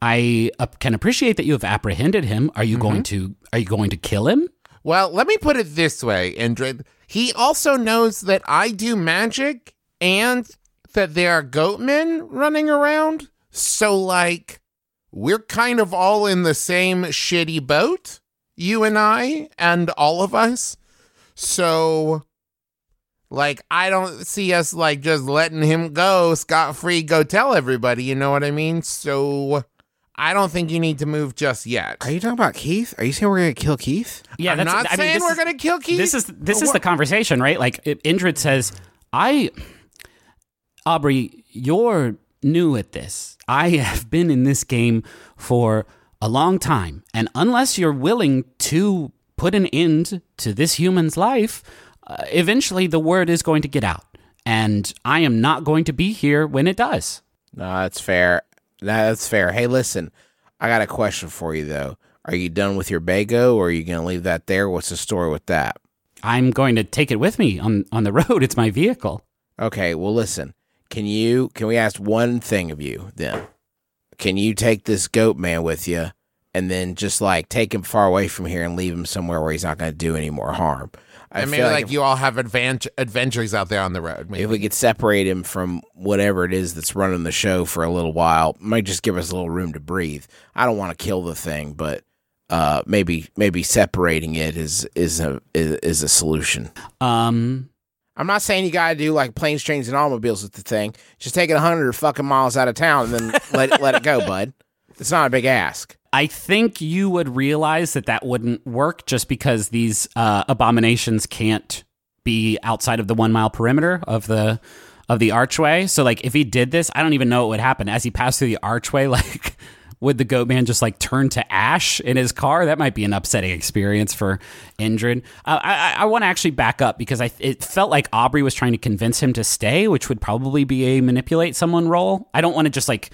I uh, can appreciate that you have apprehended him. Are you going to are you going to kill him? Well, let me put it this way, Indrid. He also knows that I do magic and that there are goatmen running around. So, like, we're kind of all in the same shitty boat, you and I, and all of us. So, like, I don't see us, like, just letting him go scot free, go tell everybody, you know what I mean? So, I don't think you need to move just yet. Are you talking about Keith? Are you saying we're going to kill Keith? Yeah, I'm that's, not I mean, saying this we're going to kill Keith. This is this is the conversation, right? Like I- Indrid says, "I, Aubrey, you're new at this. I have been in this game for a long time, and unless you're willing to put an end to this human's life, uh, eventually the word is going to get out, and I am not going to be here when it does." No, that's fair. That's fair. Hey, listen, I got a question for you though. Are you done with your bago, or are you going to leave that there? What's the story with that? I'm going to take it with me on on the road. It's my vehicle. Okay, well, listen. Can you? Can we ask one thing of you then? Can you take this goat man with you, and then just like take him far away from here and leave him somewhere where he's not going to do any more harm? I and feel maybe like like, if- you all have advent- adventures out there on the road. Maybe. if we could separate him from whatever it is that's running the show for a little while, might just give us a little room to breathe. I don't want to kill the thing, but uh, maybe maybe separating it is is a is, is a solution. Um, I'm not saying you gotta do like planes, trains, and automobiles with the thing. Just take it hundred fucking miles out of town and then let it, let it go, bud. It's not a big ask. I think you would realize that that wouldn't work just because these uh, abominations can't be outside of the one mile perimeter of the of the archway. So like if he did this, I don't even know what would happen as he passed through the archway. Like would the goat man just like turn to ash in his car? That might be an upsetting experience for Indrid. Uh, I, I, want to actually back up because I it felt like Aubrey was trying to convince him to stay, which would probably be a manipulate someone role. I don't want to just like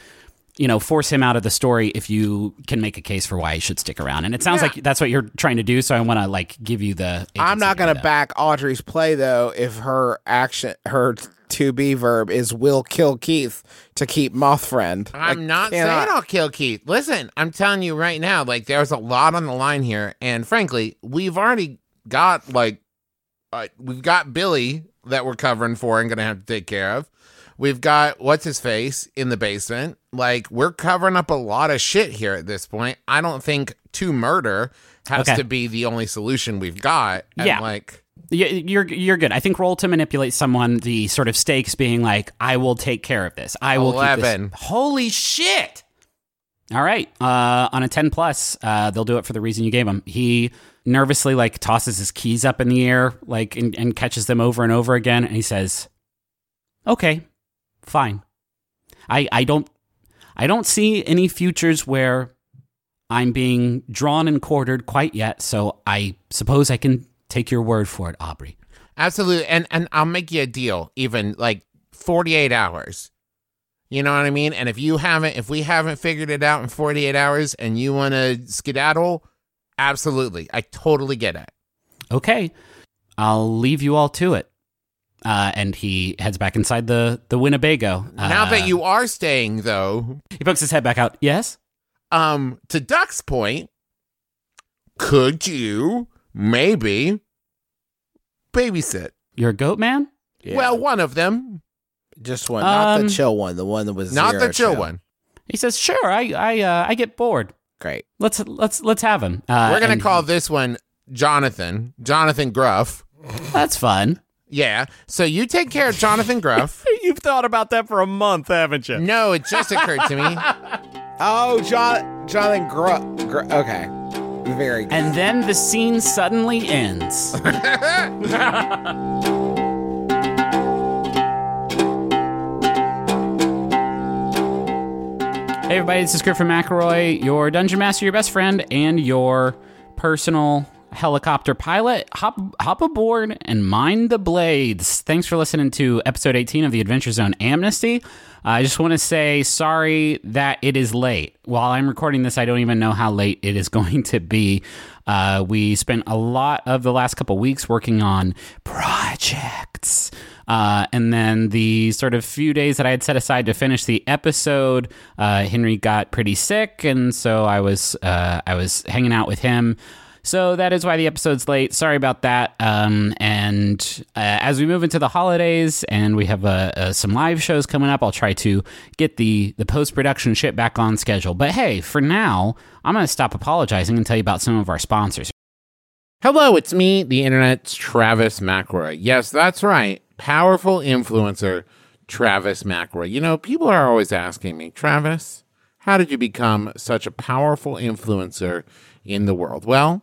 you know, force him out of the story if you can make a case for why he should stick around. And it sounds Yeah. like that's what you're trying to do. So I want to like give you the. I'm not gonna back Aubrey's play though if her action her to be verb is will kill Keith to keep moth friend. I'm I not cannot- saying I'll kill Keith. Listen, I'm telling you right now, like there's a lot on the line here, and frankly, we've already got like uh, we've got Billy that we're covering for and gonna have to take care of. We've got what's his face in the basement. Like we're covering up a lot of shit here at this point. I don't think to murder has Okay. to be the only solution we've got. And Yeah. like You're you're good. I think roll to manipulate someone. The sort of stakes being like, I will take care of this. I will. keep this-. Holy shit! All right. Uh, on a ten plus, uh, they'll do it for the reason you gave him. He nervously like tosses his keys up in the air, like and, and catches them over and over again, and he says, "Okay, fine. I I don't I don't see any futures where I'm being drawn and quartered quite yet. So I suppose I can take your word for it, Aubrey." Absolutely. And and I'll make you a deal, even like 48 hours. You know what I mean? And if you haven't if we haven't figured it out in 48 hours and you want to skedaddle, absolutely. I totally get it. okay, I'll leave you all to it. Uh, and he heads back inside the, the Winnebago. now Uh, that you are staying though, he pokes his head back out. Yes? um to Duck's point, could you maybe babysit? You're a goat man? Yeah. Well, one of them, just one, not Um, the chill one, the one that was not zero the chill one. He says, sure, I I uh, I get bored. Great. Let's let's let's have him. Uh, We're gonna call this one Jonathan. Jonathan Gruff. That's fun. Yeah. So you take care of Jonathan Gruff. You've thought about that for a month, haven't you? No, it just occurred to me. Oh, John, Jonathan Gru- Gru- Okay, very good. And then the scene suddenly ends. Hey everybody, this is Griffin McElroy, your dungeon master, your best friend, and your personal helicopter pilot. Hop hop aboard and mind the blades. Thanks for listening to episode 18 of the Adventure Zone Amnesty. I just want to say sorry that it is late. While I'm recording this, I don't even know how late it is going to be. Uh, we spent a lot of the last couple weeks working on projects. Uh, and then the sort of few days that I had set aside to finish the episode, uh, Henry got pretty sick, and so I was uh, I was hanging out with him. So that is why the episode's late. Sorry about that. Um, and uh, as we move into the holidays and we have uh, uh, some live shows coming up, I'll try to get the the post production shit back on schedule. But hey, for now, I'm going to stop apologizing and tell you about some of our sponsors. Hello, it's me, the internet's Travis McElroy. Yes, that's right. Powerful influencer, Travis McElroy. You know, people are always asking me, Travis, how did you become such a powerful influencer in the world? Well,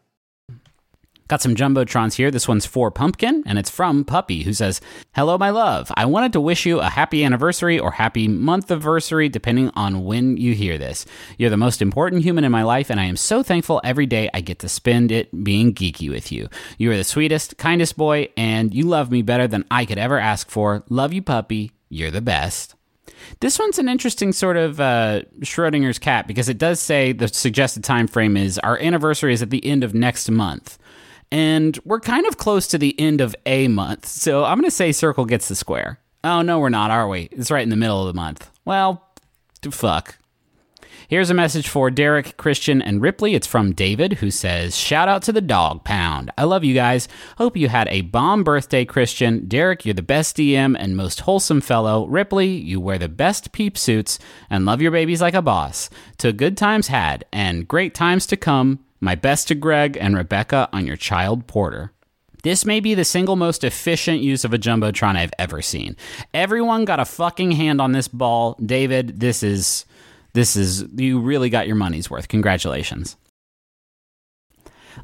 Got some Jumbotrons here. This one's for Pumpkin, and it's from Puppy, who says, Hello, my love. I wanted to wish you a happy anniversary or happy month anniversary, depending on when you hear this. You're the most important human in my life, and I am so thankful every day I get to spend it being geeky with you. You are the sweetest, kindest boy, and you love me better than I could ever ask for. Love you, Puppy. You're the best. This one's an interesting sort of uh, Schrodinger's cat because it does say the suggested time frame is our anniversary is at the end of next month and we're kind of close to the end of a month. So I'm going to say Circle gets the square. Oh, no, we're not, are we? It's right in the middle of the month. Well, fuck. Here's a message for Derek, Christian, and Ripley. It's from David, who says, Shout out to the dog pound. I love you guys. Hope you had a bomb birthday, Christian. Derek, you're the best DM and most wholesome fellow. Ripley, you wear the best peep suits and love your babies like a boss. To good times had and great times to come. My best to Greg and Rebecca on your child porter. This may be the single most efficient use of a Jumbotron I've ever seen. Everyone got a fucking hand on this ball. David, this is this is you really got your money's worth. Congratulations.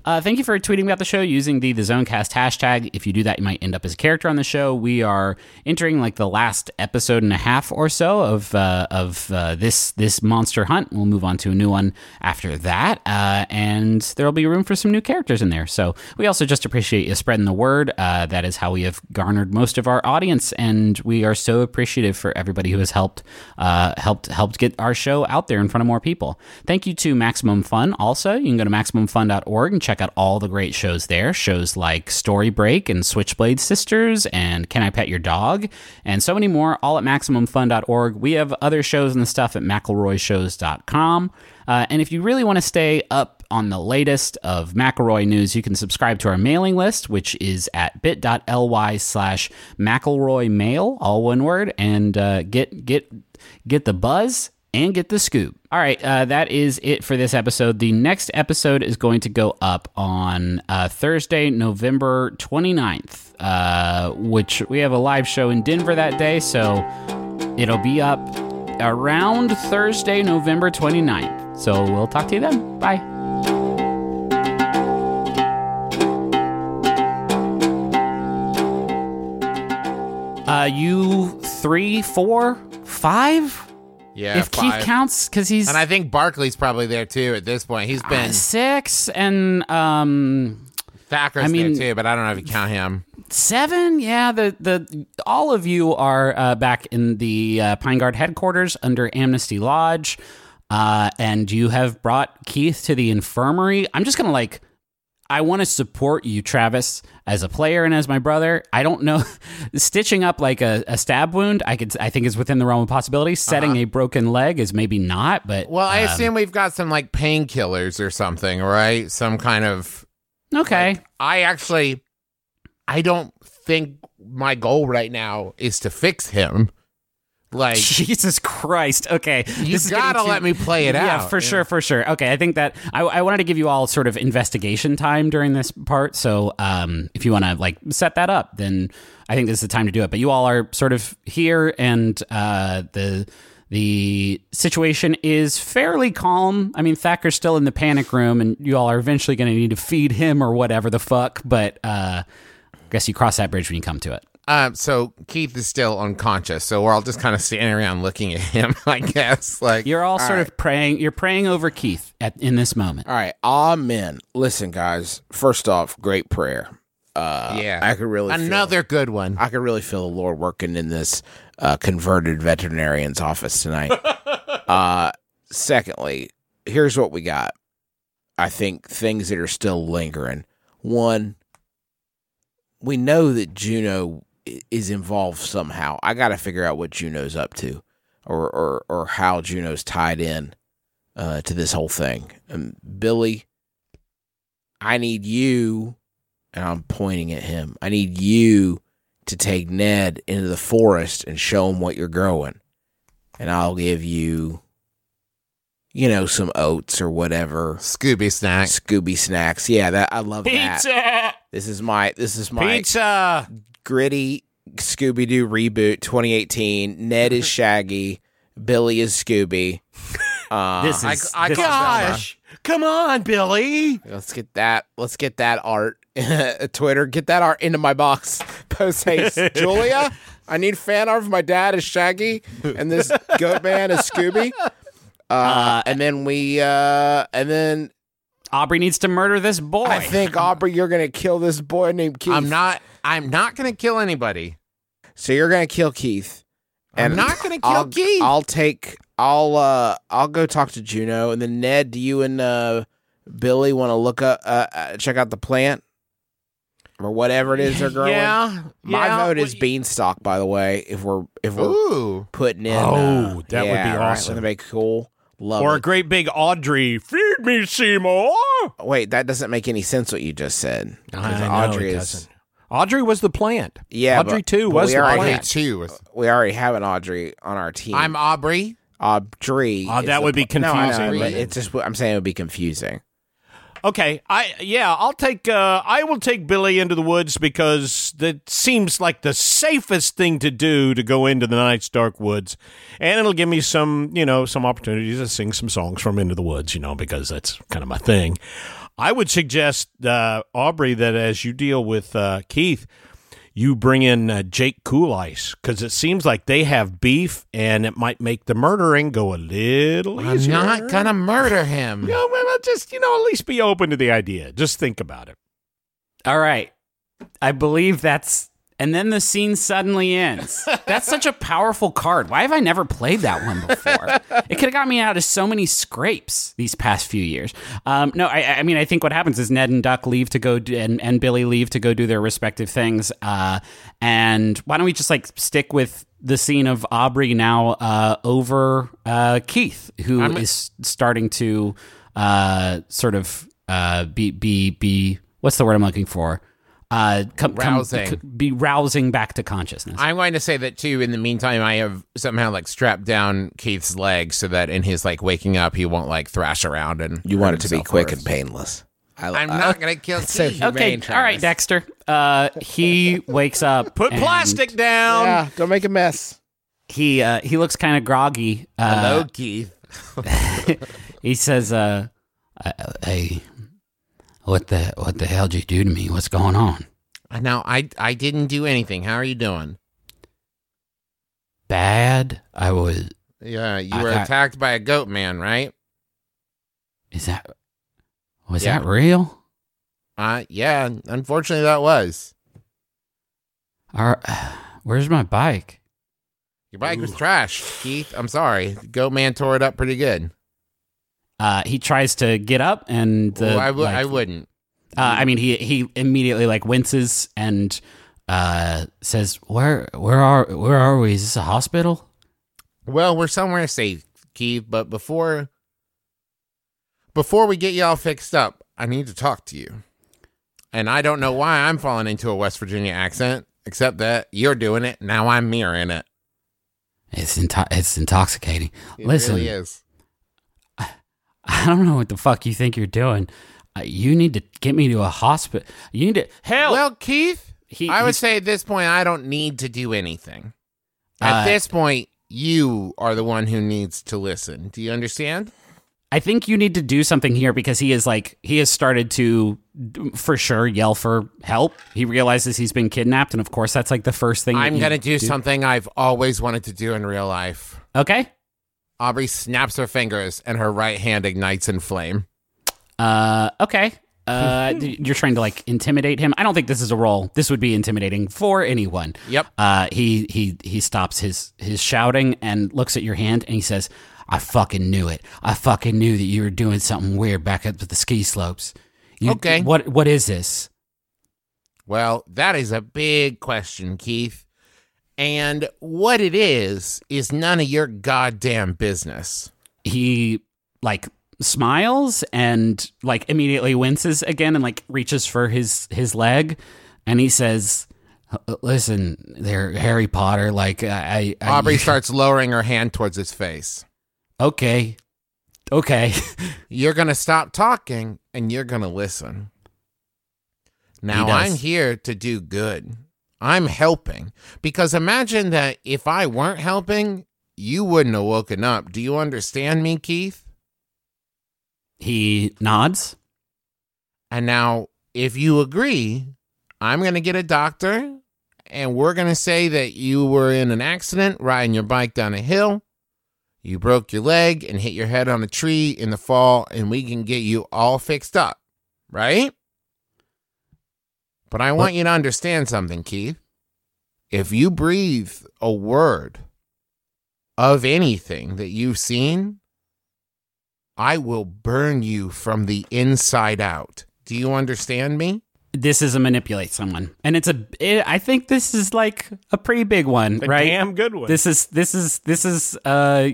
Uh, thank you for tweeting about the show using the the Zonecast hashtag. If you do that, you might end up as a character on the show. We are entering like the last episode and a half or so of uh, of uh, this this monster hunt. We'll move on to a new one after that, uh, and there will be room for some new characters in there. So we also just appreciate you spreading the word. Uh, that is how we have garnered most of our audience, and we are so appreciative for everybody who has helped uh, helped helped get our show out there in front of more people. Thank you to Maximum Fun. Also, you can go to maximumfun.org and check out all the great shows there. Shows like Story Break and Switchblade Sisters and Can I Pet Your Dog and so many more. All at maximumfun.org. We have other shows and stuff at McElroyShows.com. Uh, and if you really want to stay up on the latest of McElroy news, you can subscribe to our mailing list, which is at bit.ly slash McElroy Mail, all one word, and uh, get get get the buzz and get the scoop. All right, uh, that is it for this episode. The next episode is going to go up on uh, Thursday, November 29th, uh, which we have a live show in Denver that day, so it'll be up around Thursday, November 29th. So we'll talk to you then. Bye. Uh, you three, four, five? Yeah, if five. Keith counts, because he's and I think Barclay's probably there too at this point. He's been uh, six and um Thacker's I mean- there too, but I don't know if you count him. seven. Yeah, the the all of you are uh, back in the uh, Pine Guard headquarters under Amnesty Lodge, uh, and you have brought Keith to the infirmary. I'm just gonna like. I want to support you, Travis, as a player and as my brother. I don't know, stitching up like a, a stab wound. I could, I think, is within the realm of possibility. Setting a broken leg is maybe not, but Uh-huh. Well, I um, assume we've got some like painkillers or something, right? Some kind of. okay. I actually, I don't think my goal right now is to fix him. Like Jesus Christ. Okay. you gotta too- let me play it yeah, out. Yeah, for sure, for sure. Okay, I think that I, I wanted to give you all sort of investigation time during this part. So um, if you want to like set that up, then I think this is the time to do it. But you all are sort of here, and uh, the the situation is fairly calm. I mean, Thacker's still in the panic room, and you all are eventually going to need to feed him or whatever the fuck. But uh, I guess you cross that bridge when you come to it. Um, so Keith is still unconscious, so we're all just kind of standing around looking at him. I guess, like You're all sort right. of praying. You're praying over Keith at in this moment. All right, amen. Listen, guys. First off, great prayer. Uh, Yeah. I could really feel- another good one. I could really feel the Lord working in this uh, converted veterinarian's office tonight. uh, secondly, here's what we got. I think things that are still lingering. One, we know that Juno i- is involved somehow. I got to figure out what Juno's up to, or or or how Juno's tied in uh, to this whole thing. Um, Billy, I need you, and I'm pointing at him. I need you to take Ned into the forest and show him what you're growing. And I'll give you, you know, some oats or whatever. Scooby snacks. Scooby snacks. Yeah, that I love that. Pizza! This is my this is my Pizza! Gritty Scooby Doo reboot 2018. Ned is Shaggy, Billy is Scooby. Uh, This is I this is- Gosh! Come on, Billy! let's get that. Let's get that art. Twitter, get that art into my box. Post haste, Julia. I need fan art of my dad as Shaggy and this goat man is Scooby. Uh, and then we, uh, and then Aubrey needs to murder this boy. I think Aubrey, you're gonna kill this boy named Keith. I'm not. I'm not gonna kill anybody. So you're gonna kill Keith. I'm not gonna kill I'll, Keith. I'll take. I'll. uh I'll go talk to Juno, and then Ned. Do you and uh Billy want to look up, uh, uh, check out the plant, or whatever it is they're growing? Yeah. My yeah. vote is beanstalk. By the way, if we're if we're Ooh. putting in, Oh, uh, that would be yeah, right, awesome. Wouldn't be cool? Love Or a great big Audrey. Feed me, Seymour! Wait, that doesn't make any sense. What you just said. 'Cause I know Audrey it is. Doesn't. Audrey was the plant. Yeah, Audrey but- too but was we the already Audrey plant. too. We already have an Audrey on our team. I'm Aubrey. Audrey. Oh, is that the would be pl- No, I know, confusing, but but- it's just. I'm saying it would be confusing. Okay, I yeah, I'll take uh I will take Billy into the woods because that seems like the safest thing to do to go into the night's dark woods. And it'll give me some, you know, some opportunities to sing some songs from Into the Woods, you know, because that's kind of my thing. I would suggest uh, Aubrey that as you deal with uh, Keith, you bring in uh, Jake Cool Ice because it seems like they have beef, and it might make the murdering go a little I'm easier. not gonna murder him. You know, well, just you know, at least be open to the idea. Just think about it. All right. I believe that's. And then the scene suddenly ends. That's such a powerful card. Why have I never played that one before? it could have got me out of so many scrapes these past few years. Um, no, I, I mean, I think what happens is Ned and Duck leave to go, do, and, and Billy leave to go do their respective things. Uh, and why don't we just like stick with the scene of Aubrey now uh, over uh, Keith, who is starting to uh, sort of uh, be be be what's the word I'm looking for? Uh, come, come- Rousing. c- be rousing back to consciousness. I'm going to say that too. In the meantime, I have somehow like strapped down Keith's leg so that in his like waking up, he won't like thrash around and. You want it to be quick worse. and painless. I, I'm I- not going to kill so Keith. humane. okay, Travis. all right, Dexter. Uh, he wakes up. Put and plastic down. Yeah, don't make a mess. He uh, he looks kind of groggy. Uh, Hello, Keith. he says, uh, uh, "Hey, what the what the hell did you do to me? What's going on?" Now I I didn't do anything. How are you doing? Bad. I was. Yeah, you I- were I- attacked by a goat man, right? Is that was Yeah. that real? Uh yeah. Unfortunately, that was. Or, where's my bike? Your bike was trash, Keith. I'm sorry. Goat man tore it up pretty good. Uh, he tries to get up and the, Well, I w- like, I wouldn't. Uh, I mean, he he immediately like winces and uh, says, "Where where are where are we? Is this a hospital?" Well, we're somewhere safe, Keith. But before before we get you all fixed up, I need to talk to you. And I don't know why I'm falling into a West Virginia accent, except that you're doing it. Now I'm mirroring it. It's into- it's intoxicating. It Listen, really is. I don't know what the fuck you think you're doing. Uh, you need to get me to a hospital. You need to hell. Well, Keith, He- I would say at this point I don't need to do anything. At Uh, this point, you are the one who needs to listen. Do you understand? I think you need to do something here because he is like he has started to for sure yell for help. He realizes he's been kidnapped, and of course that's like the first thing. I'm going to do something I've always wanted to do in real life. Okay. Aubrey snaps her fingers and her right hand ignites in flame. Uh, okay. Uh, you're trying to like intimidate him. I don't think this is a role. This would be intimidating for anyone. Yep. Uh, he he he stops his his shouting and looks at your hand and he says, "I fucking knew it. I fucking knew that you were doing something weird back up at the ski slopes." You- Okay. What what is this? Well, that is a big question, Keith. And what it is, is none of your goddamn business. He like smiles and like immediately winces again and like reaches for his his leg and he says. Listen, there, Harry Potter. Like I, I Aubrey starts lowering her hand towards his face. Okay. Okay. You're going to stop talking and you're going to listen. Now, does. I'm here to do good. I'm helping. Because imagine that if I weren't helping, you wouldn't have woken up. Do you understand me, Keith? he nods. And now, if you agree, I'm going to get a doctor and we're going to say that you were in an accident riding your bike down a hill. You broke your leg and hit your head on a tree in the fall, and we can get you all fixed up, right? But I want you to understand something, Keith. If you breathe a word of anything that you've seen, I will burn you from the inside out. Do you understand me? This is a manipulate someone, and it's a. It, I think this is like a pretty big one, A right? damn good one. This is this is this is uh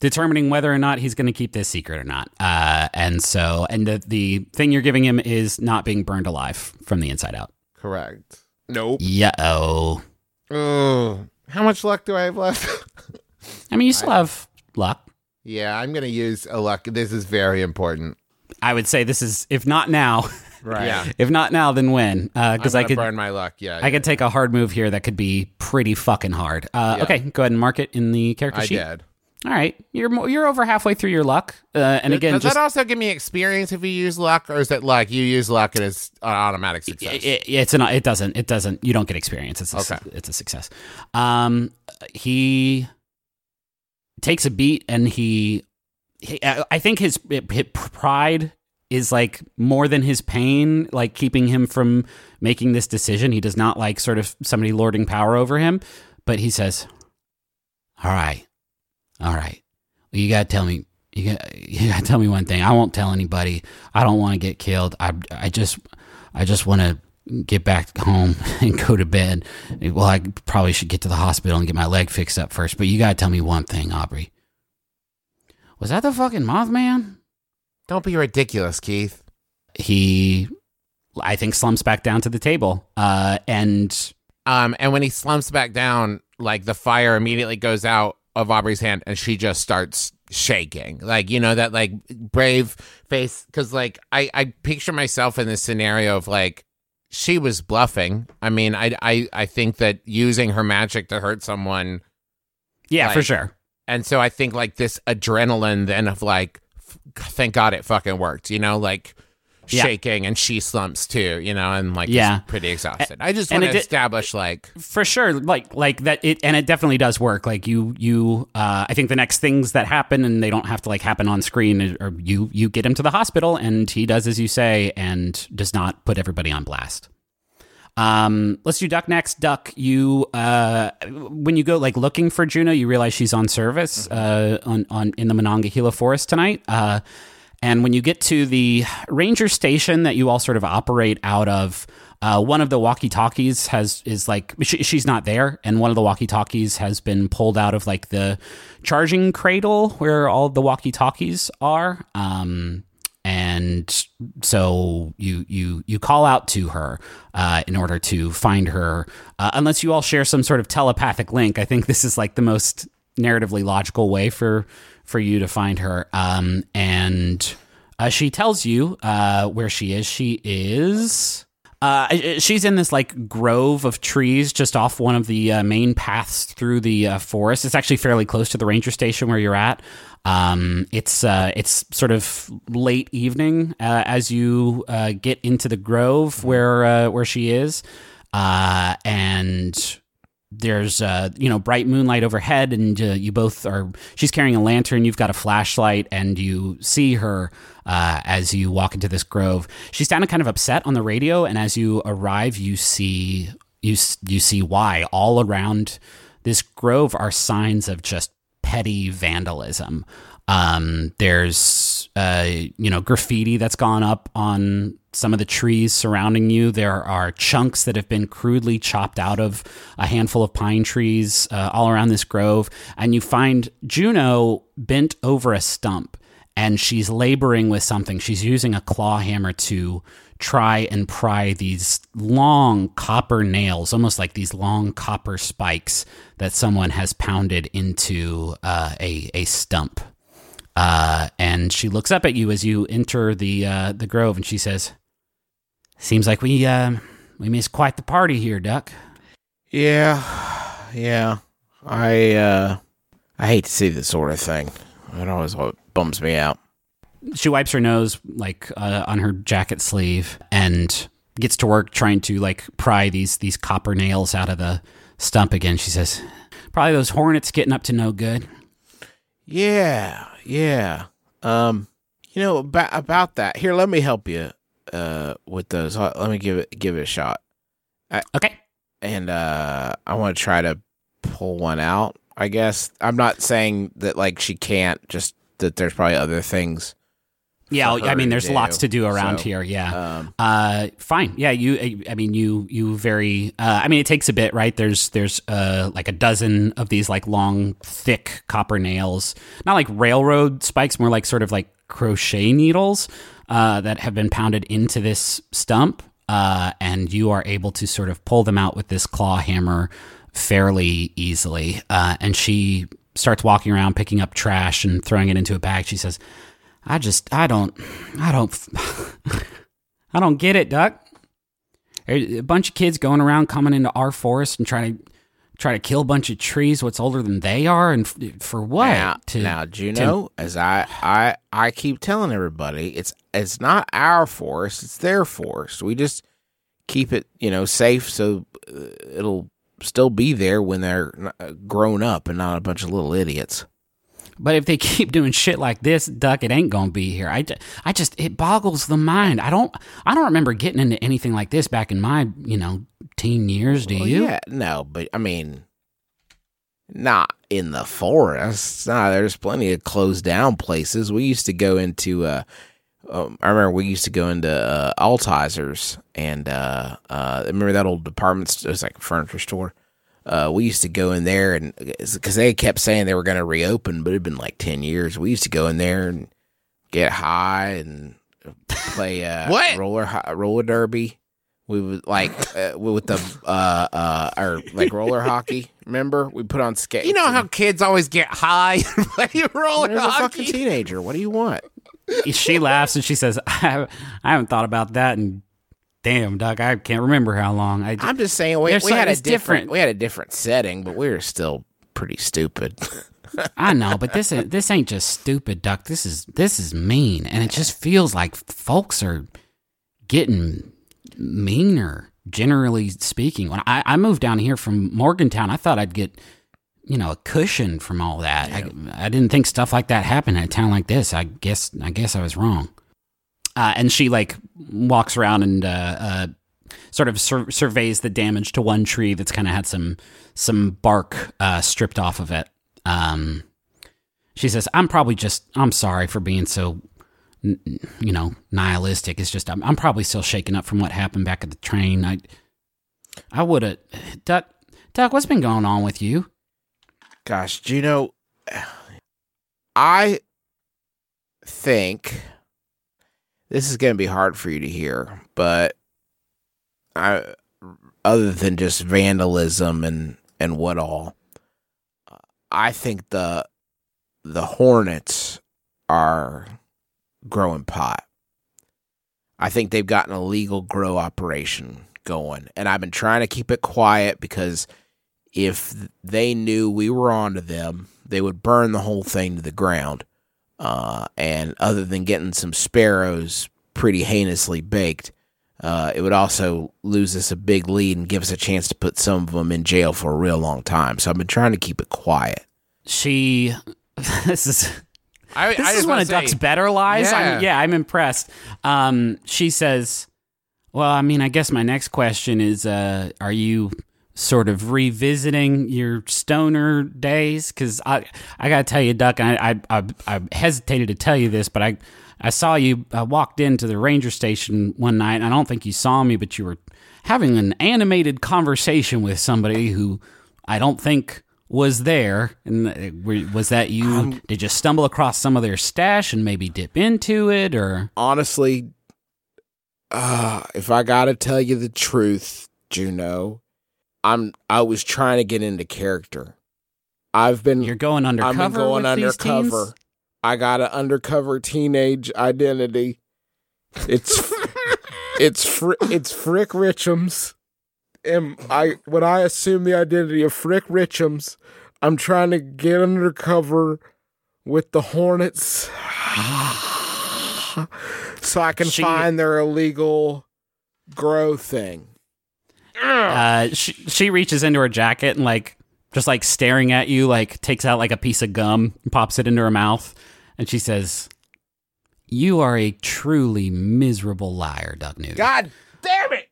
determining whether or not he's going to keep this secret or not. Uh, and so, and the the thing you're giving him is not being burned alive from the inside out. Correct. Nope. Yeah. Oh. Oh, how much luck do I have left? I mean, you still have luck. yeah, I'm gonna use a luck. This is very important. I would say this is if not now, Right. Yeah. if not now, then when? Because I'm I could burn my luck. Yeah. I could take a hard move here that could be pretty fucking hard. Uh, Yeah. Okay, go ahead and mark it in the character I sheet. did. All right, you're you're over halfway through your luck, uh, and again, Does just that also give me experience if you use luck, or is it like you use luck and it's an automatic success? it, it's an it doesn't it doesn't you don't get experience. It's a, Okay. it's a success. Um, he takes a beat and he, he I I think his, his pride is like more than his pain, like keeping him from making this decision. He does not like sort of somebody lording power over him, but he says, "All right, all right, well, you gotta tell me." You got, you got to tell me one thing. I won't tell anybody. I don't want to get killed. I, I just, I just want to get back home and go to bed. Well, I probably should get to the hospital and get my leg fixed up first. But you got to tell me one thing, Aubrey. Was that the fucking Mothman? Don't be ridiculous, Keith. He, I think, slumps back down to the table. Uh, and Um, and when he slumps back down, like the fire immediately goes out of Aubrey's hand, and she just starts shaking, like you know that like brave face. Because like I I picture myself in this scenario of like she was bluffing. I mean, I I I think that using her magic to hurt someone, yeah, for sure. and so I think like this adrenaline then of like, thank God it fucking worked, you know, like. Yeah. Shaking and she slumps too, you know, and like Yeah. is pretty exhausted. I just want to establish like for sure like like that it and it definitely does work like you you uh i think the next things that happen and they don't have to like happen on screen or you you get him to the hospital and he does as you say and does not put everybody on blast um let's do duck next duck you uh when you go like looking for juno you realize she's on service uh on on in the monongahela forest tonight uh and when you get to the ranger station that you all sort of operate out of, uh, one of the walkie-talkies has is like she, she's not there, and one of the walkie-talkies has been pulled out of like the charging cradle where all the walkie-talkies are. Um, and so you you you call out to her uh, in order to find her. Uh, unless you all share some sort of telepathic link, I think this is like the most narratively logical way for for you to find her. Um, and uh, she tells you uh, where she is. She is. Uh, she's in this like grove of trees just off one of the uh, main paths through the uh, forest. It's actually fairly close to the ranger station where you're at. Um, it's uh, it's sort of late evening uh, as you uh, get into the grove where where she is, and there's uh, you know bright moonlight overhead, and uh, you both are. She's carrying a lantern. You've got a flashlight, and you see her uh, as you walk into this grove. She's sounding kind of upset on the radio, and as you arrive, you see you you see why all around this grove are signs of just petty vandalism. Um, there's uh, you know graffiti that's gone up on some of the trees surrounding you. There are chunks that have been crudely chopped out of a handful of pine trees uh, all around this grove, and you find Juno bent over a stump, and she's laboring with something. She's using a claw hammer to try and pry these long copper nails, almost like these long copper spikes that someone has pounded into uh, a a stump. Uh, and she looks up at you as you enter the uh, the grove, and she says, "Seems like we uh, we missed quite the party here, Duck." Yeah, yeah. I uh, I hate to see this sort of thing. It always bums me out. She wipes her nose like uh, on her jacket sleeve and gets to work trying to like pry these these copper nails out of the stump again. She says, "Probably those hornets getting up to no good." Yeah, yeah. Um, you know about about that. Here, let me help you. Uh, with those, let me give it give it a shot. Okay. and uh I want to try to pull one out. I guess I'm not saying that like she can't, just that there's probably other things. Yeah, I mean, there's lots to do around So, here. Yeah. Um, Uh, fine. Yeah, you. I mean, you. You very. Uh, I mean, it takes a bit, right? There's there's uh like a dozen of these like long, thick copper nails, not like railroad spikes, more like sort of like crochet needles, uh, that have been pounded into this stump. Uh, and you are able to sort of pull them out with this claw hammer fairly easily. Uh, and she starts walking around, picking up trash and throwing it into a bag. She says, "I just, I don't, I don't." I don't get it, Duck. A bunch of kids going around coming into our forest and trying to try to kill a bunch of trees what's older than they are and f- for what Now, to now Juno, as I, I I keep telling everybody, it's it's not our forest, it's their forest. We just keep it, you know, safe so uh, it'll still be there when they're uh, grown up and not a bunch of little idiots. But if they keep doing shit like this, Duck, it ain't gonna be here. I, I just it boggles the mind. I don't I don't remember getting into anything like this back in my you know teen years. Do Well, you? Yeah, no, but I mean, not in the forest. Nah, there's plenty of closed down places. We used to go into. Uh, um, I remember we used to go into uh, Altizer's, and uh, uh, remember that old department store? It was like a furniture store. Uh, we used to go in there, and because they kept saying they were going to reopen, but it'd been like ten years. We used to go in there and get high and play uh, What? roller roller derby. We would like uh, with the uh uh or like roller hockey. Remember, we put on skates. You know how kids always get high and play roller There's a fucking teenager. What do you want? she laughs and she says, I, have, I haven't thought about that and damn, Duck, I can't remember how long. I, I'm just saying we, we had a different, different. we had a different setting, but we were still pretty stupid. I know, but this is, this ain't just stupid, Duck. This is this is mean, and it just feels like folks are getting meaner. Generally speaking, when I, I moved down here from Morgantown, I thought I'd get you know a cushion from all that. I, I didn't think stuff like that happened in a town like this. I guess I guess I was wrong. Uh, and she like walks around and uh, uh, sort of sur- surveys the damage to one tree that's kind of had some some bark uh, stripped off of it. Um, she says, "I'm probably just I'm sorry for being so." You know, nihilistic. It's just I'm, I'm probably still shaken up from what happened back at the train. I, I would have. Duck, what's been going on with you? Gosh, Juno, I think this is going to be hard for you to hear, but I, other than just vandalism and and what all, I think the the Hornets are growing pot. I think they've gotten a legal grow operation going, and I've been trying to keep it quiet because if they knew we were onto them, they would burn the whole thing to the ground. Uh, and other than getting some sparrows pretty heinously baked, uh, it would also lose us a big lead and give us a chance to put some of them in jail for a real long time. So I've been trying to keep it quiet. She, this is I, this I is just one wanna Duck's better lies. Yeah. I'm, yeah, I'm impressed. Um, she says, "Well, I mean, I guess my next question is, uh, are you sort of revisiting your stoner days? Because I, I gotta tell you, Duck, I, I, I, I hesitated to tell you this, but I, I saw you. I walked into the ranger station one night, and I don't think you saw me, but you were having an animated conversation with somebody who I don't think." Was there and uh, was that you? did you stumble across some of their stash and maybe dip into it, or Honestly, uh, if I gotta tell you the truth, Juno, I'm I was trying to get into character. I've been you're going undercover? I'm going with these undercover. I got an undercover teenage identity. It's it's fr- it's Frick Richums. And I when I assume the identity of Frick Richums, I'm trying to get undercover with the Hornets so I can She- find their illegal grow thing. Uh, she she reaches into her jacket and like just like staring at you, like takes out like a piece of gum, and pops it into her mouth, and she says, "You are a truly miserable liar, Duck Newton." God damn it!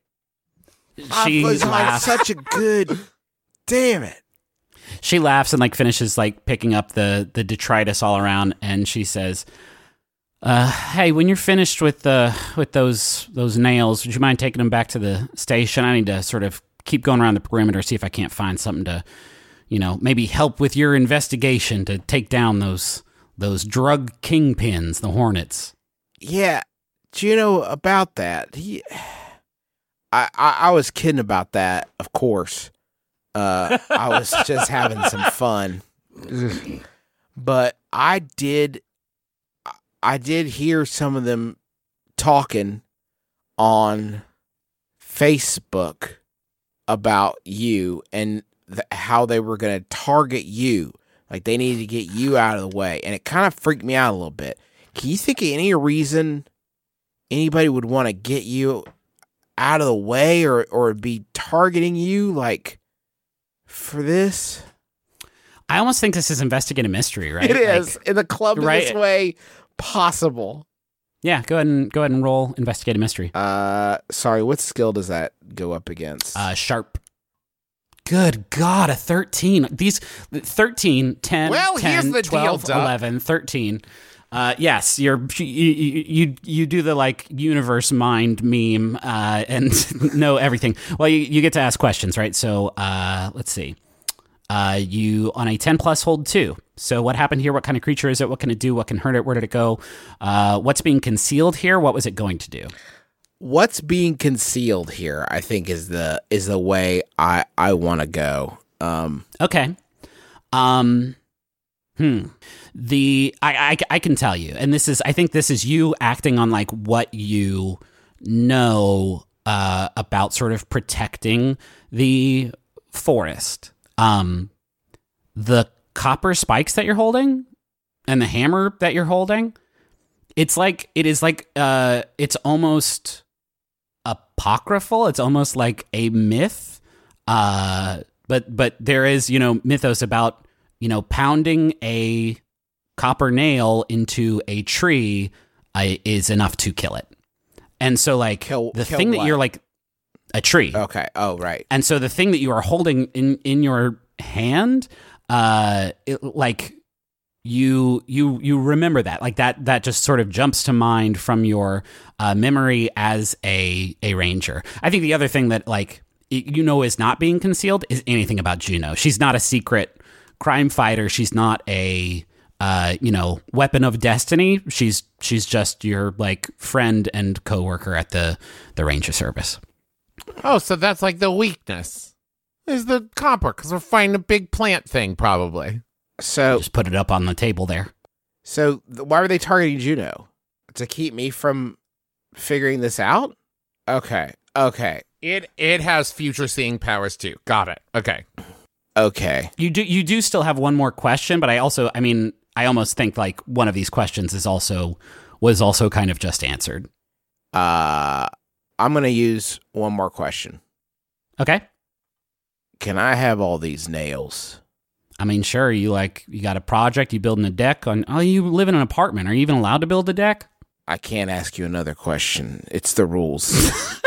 she I was like such a good damn it. she laughs and like finishes like picking up the the detritus all around and she says uh, hey, when you're finished with uh, with those those nails, would you mind taking them back to the station? I need to sort of keep going around the perimeter, see if I can't find something to, you know, maybe help with your investigation to take down those those drug kingpins, the Hornets. Yeah, do you know about that? He, I, I, I was kidding about that, of course. Uh, I was just having some fun, but I did, I did hear some of them talking on Facebook about you, and th- how they were going to target you. Like they needed to get you out of the way, and it kind of freaked me out a little bit. Can you think of any reason anybody would want to get you out of the way or or be targeting you like for this? I almost think this is investigative mystery, right? It is Like- in the clubbiest right. way possible. yeah, go ahead and go ahead and roll investigate a mystery. Uh, sorry, what skill does that go up against? Uh, sharp. Good God, a 13. These 13, 10, Well, 10, here's the 12, deal, Duck. 11, 13. Uh, yes, you're you, you you you do the like universe mind meme uh, and know everything. Well, you, you get to ask questions, right? So uh, let's see. Uh, you on a 10 plus hold two. So what happened here? What kind of creature is it? What can it do? What can hurt it? Where did it go? Uh, what's being concealed here? What was it going to do? What's being concealed here? I think is the is the way I I want to go. Um, Okay. Um hmm. The I, I I can tell you. And this is I think this is you acting on like what you know uh about sort of protecting the forest. Um the copper spikes that you're holding and the hammer that you're holding it's like it is like uh it's almost apocryphal. It's almost like a myth. Uh but but there is you know mythos about you know pounding a copper nail into a tree uh, is enough to kill it. And so like Kill- the kill thing that you're like a tree okay. Oh, right. and so the thing that you are holding in in your hand uh it, like you you you remember that like that that just sort of jumps to mind from your uh, memory as a a ranger i think the other thing that like you know is not being concealed is anything about juno she's not a secret crime fighter she's not a uh, you know, weapon of destiny. She's she's just your like friend and coworker at the the ranger service. Oh, so that's like the weakness. Is the copper because we're fighting a big plant thing, probably. So Just put it up on the table there. so th- why were they targeting Juno to keep me from figuring this out? Okay. Okay. It it has future seeing powers too. Got it. Okay. Okay. You do you do still have one more question, but I also I mean I almost think like one of these questions is also was also kind of just answered. Uh, I'm gonna use one more question. Okay. Can I have all these nails? I mean, sure, you like you got a project, you building a deck on oh you live in an apartment. Are you even allowed to build a deck? I can't ask you another question. It's the rules.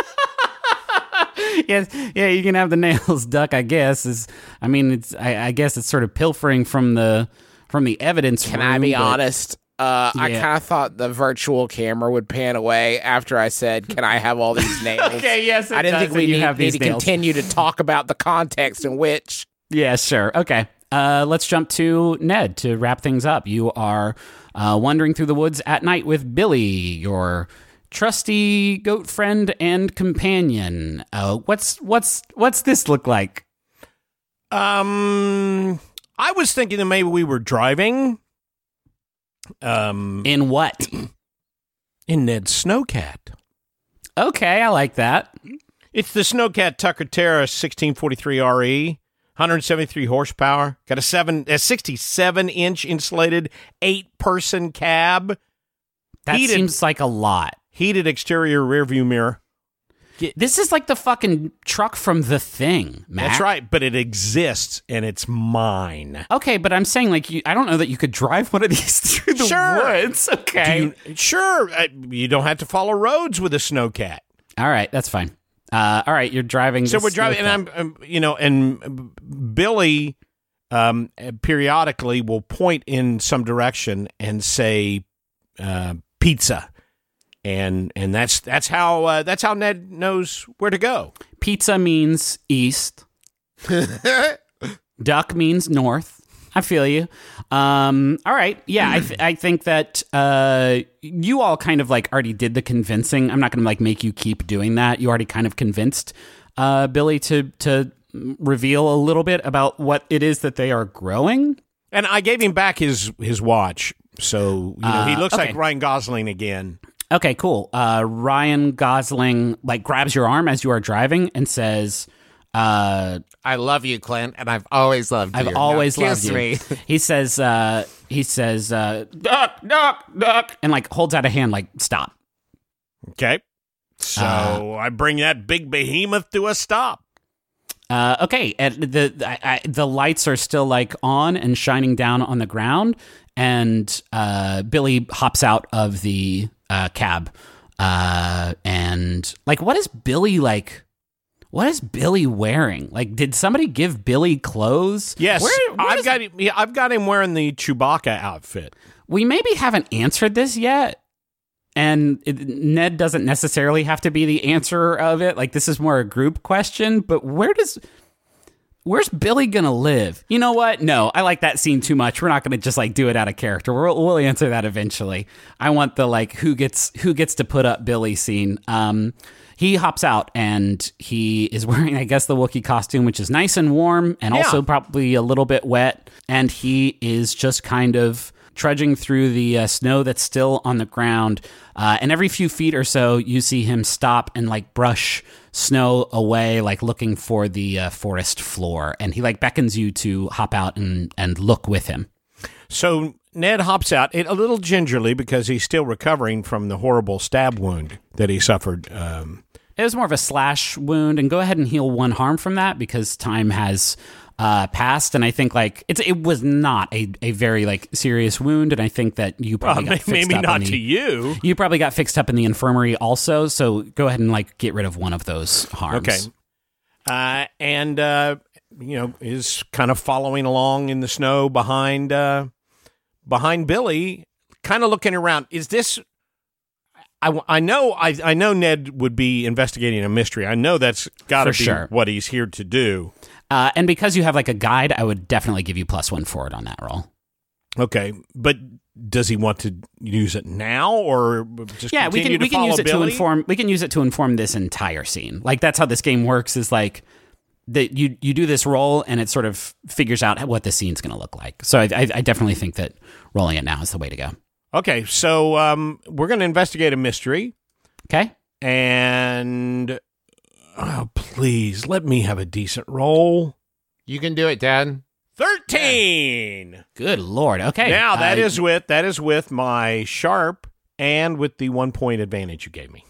yes, yeah, you can have the nails, duck. I guess is. I mean, it's. I, I guess it's sort of pilfering from the from the evidence. Can I room, be but- honest? Uh, I kind of thought the virtual camera would pan away after I said, "Can I have all these nails?" Okay, yes, it I didn't does, think we and you need, have need to nails. continue to talk about the context in which. Yeah, sure. Okay. Uh, let's jump to Ned to wrap things up. You are uh, wandering through the woods at night with Billy, your trusty goat friend and companion. Uh, what's what's what's this look like? Um, I was thinking that maybe we were driving. Um, In what? in Ned's Snowcat. Okay, I like that. It's the Snowcat Tucker Terra 1643 RE, 173 horsepower. Got a seven, a 67 inch insulated eight person cab, That Heated. seems like a lot. heated exterior rear view mirror. This is like the fucking truck from the thing, Matt. That's right, but it exists and it's mine. Okay, but I'm saying like you, I don't know that you could drive one of these through the Sure. woods. Okay. You, sure, you don't have to follow roads with a Snowcat. all right, that's fine. Uh, all right, you're driving. So we're driving, and I'm, um, you know, and Billy um, periodically will point in some direction and say uh, pizza, and and that's that's how uh, that's how Ned knows where to go. Pizza means east. Duck means north. I feel you. Um, all right. Yeah, I, th- I think that uh, you all kind of like already did the convincing. I'm not going to like make you keep doing that. You already kind of convinced uh, Billy to to reveal a little bit about what it is that they are growing. And I gave him back his his watch, so you know he Uh, looks okay. like Ryan Gosling again. Okay, cool. Uh, Ryan Gosling like grabs your arm as you are driving and says, Uh, I love you, Clint, and I've always loved you. I've always kiss loved you. He says, uh, he says, uh, duck, duck, duck, and like holds out a hand, like stop. Okay. So Uh, I bring that big behemoth to a stop. Uh, okay, and the I, I, the lights are still like on and shining down on the ground, and uh, Billy hops out of the uh, cab, uh, and like, what is Billy like? What is Billy wearing? Like, did somebody give Billy clothes? Yes, Where- where I've got him, yeah, I've got him wearing the Chewbacca outfit. we maybe haven't answered this yet. And it, Ned doesn't necessarily have to be the answer of it. Like this is more a group question, but where does where's Billy gonna live? You know what? No, I like that scene too much. We're not gonna just like do it out of character. We'll, we'll answer that eventually. I want the like who gets who gets to put up Billy scene. Um, he hops out and he is wearing, I guess, the Wookiee costume, which is nice and warm and Yeah. also probably a little bit wet. And he is just kind of trudging through the uh, snow that's still on the ground. Uh, and every few feet or so, you see him stop and like brush snow away, like looking for the uh, forest floor. And he like beckons you to hop out and, and look with him. So Ned hops out it, a little gingerly because he's still recovering from the horrible stab wound that he suffered. Um, It was more of a slash wound, and go ahead and heal one harm from that because time has uh, passed. And I think like it's it was not a, a very like serious wound, and I think that you probably got fixed maybe up not in the, to you. You probably got fixed up in the infirmary also. So go ahead and like get rid of one of those harms. Okay. Uh, and uh, you know is kind of following along in the snow behind uh, behind Billy, kind of looking around. Is this? I, I know I, I know Ned would be investigating a mystery. I know that's got to be sure. what he's here to do. Uh, and because you have like a guide, I would definitely give you plus one forward on that roll. Okay, but does he want to use it now or just yeah we can we can use it Billy? to inform we can use it to inform this entire scene. Like that's how this game works is like that you you do this roll and it sort of figures out what the scene's going to look like. So I, I, I definitely think that rolling it now is the way to go. Okay, so um, we're going to investigate a mystery, okay. And oh, please let me have a decent roll. You can do it, Dad. Thirteen. good lord okay Now that Uh, is with that is with my sharp and with the one point advantage you gave me.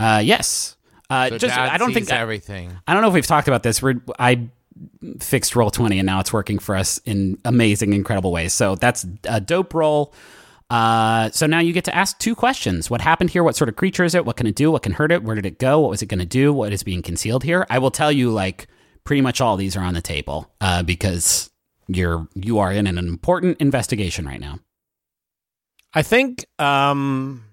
uh yes uh So just Dad i don't sees think everything. I don't know if we've talked about this. We're I fixed roll twenty, and now it's working for us in amazing, incredible ways. So that's a dope roll. Uh, so now you get to ask two questions: What happened here? What sort of creature is it? What can it do? What can hurt it? Where did it go? What was it going to do? What is being concealed here? I will tell you, like pretty much all these are on the table uh, because you're you are in an important investigation right now. I think. Um,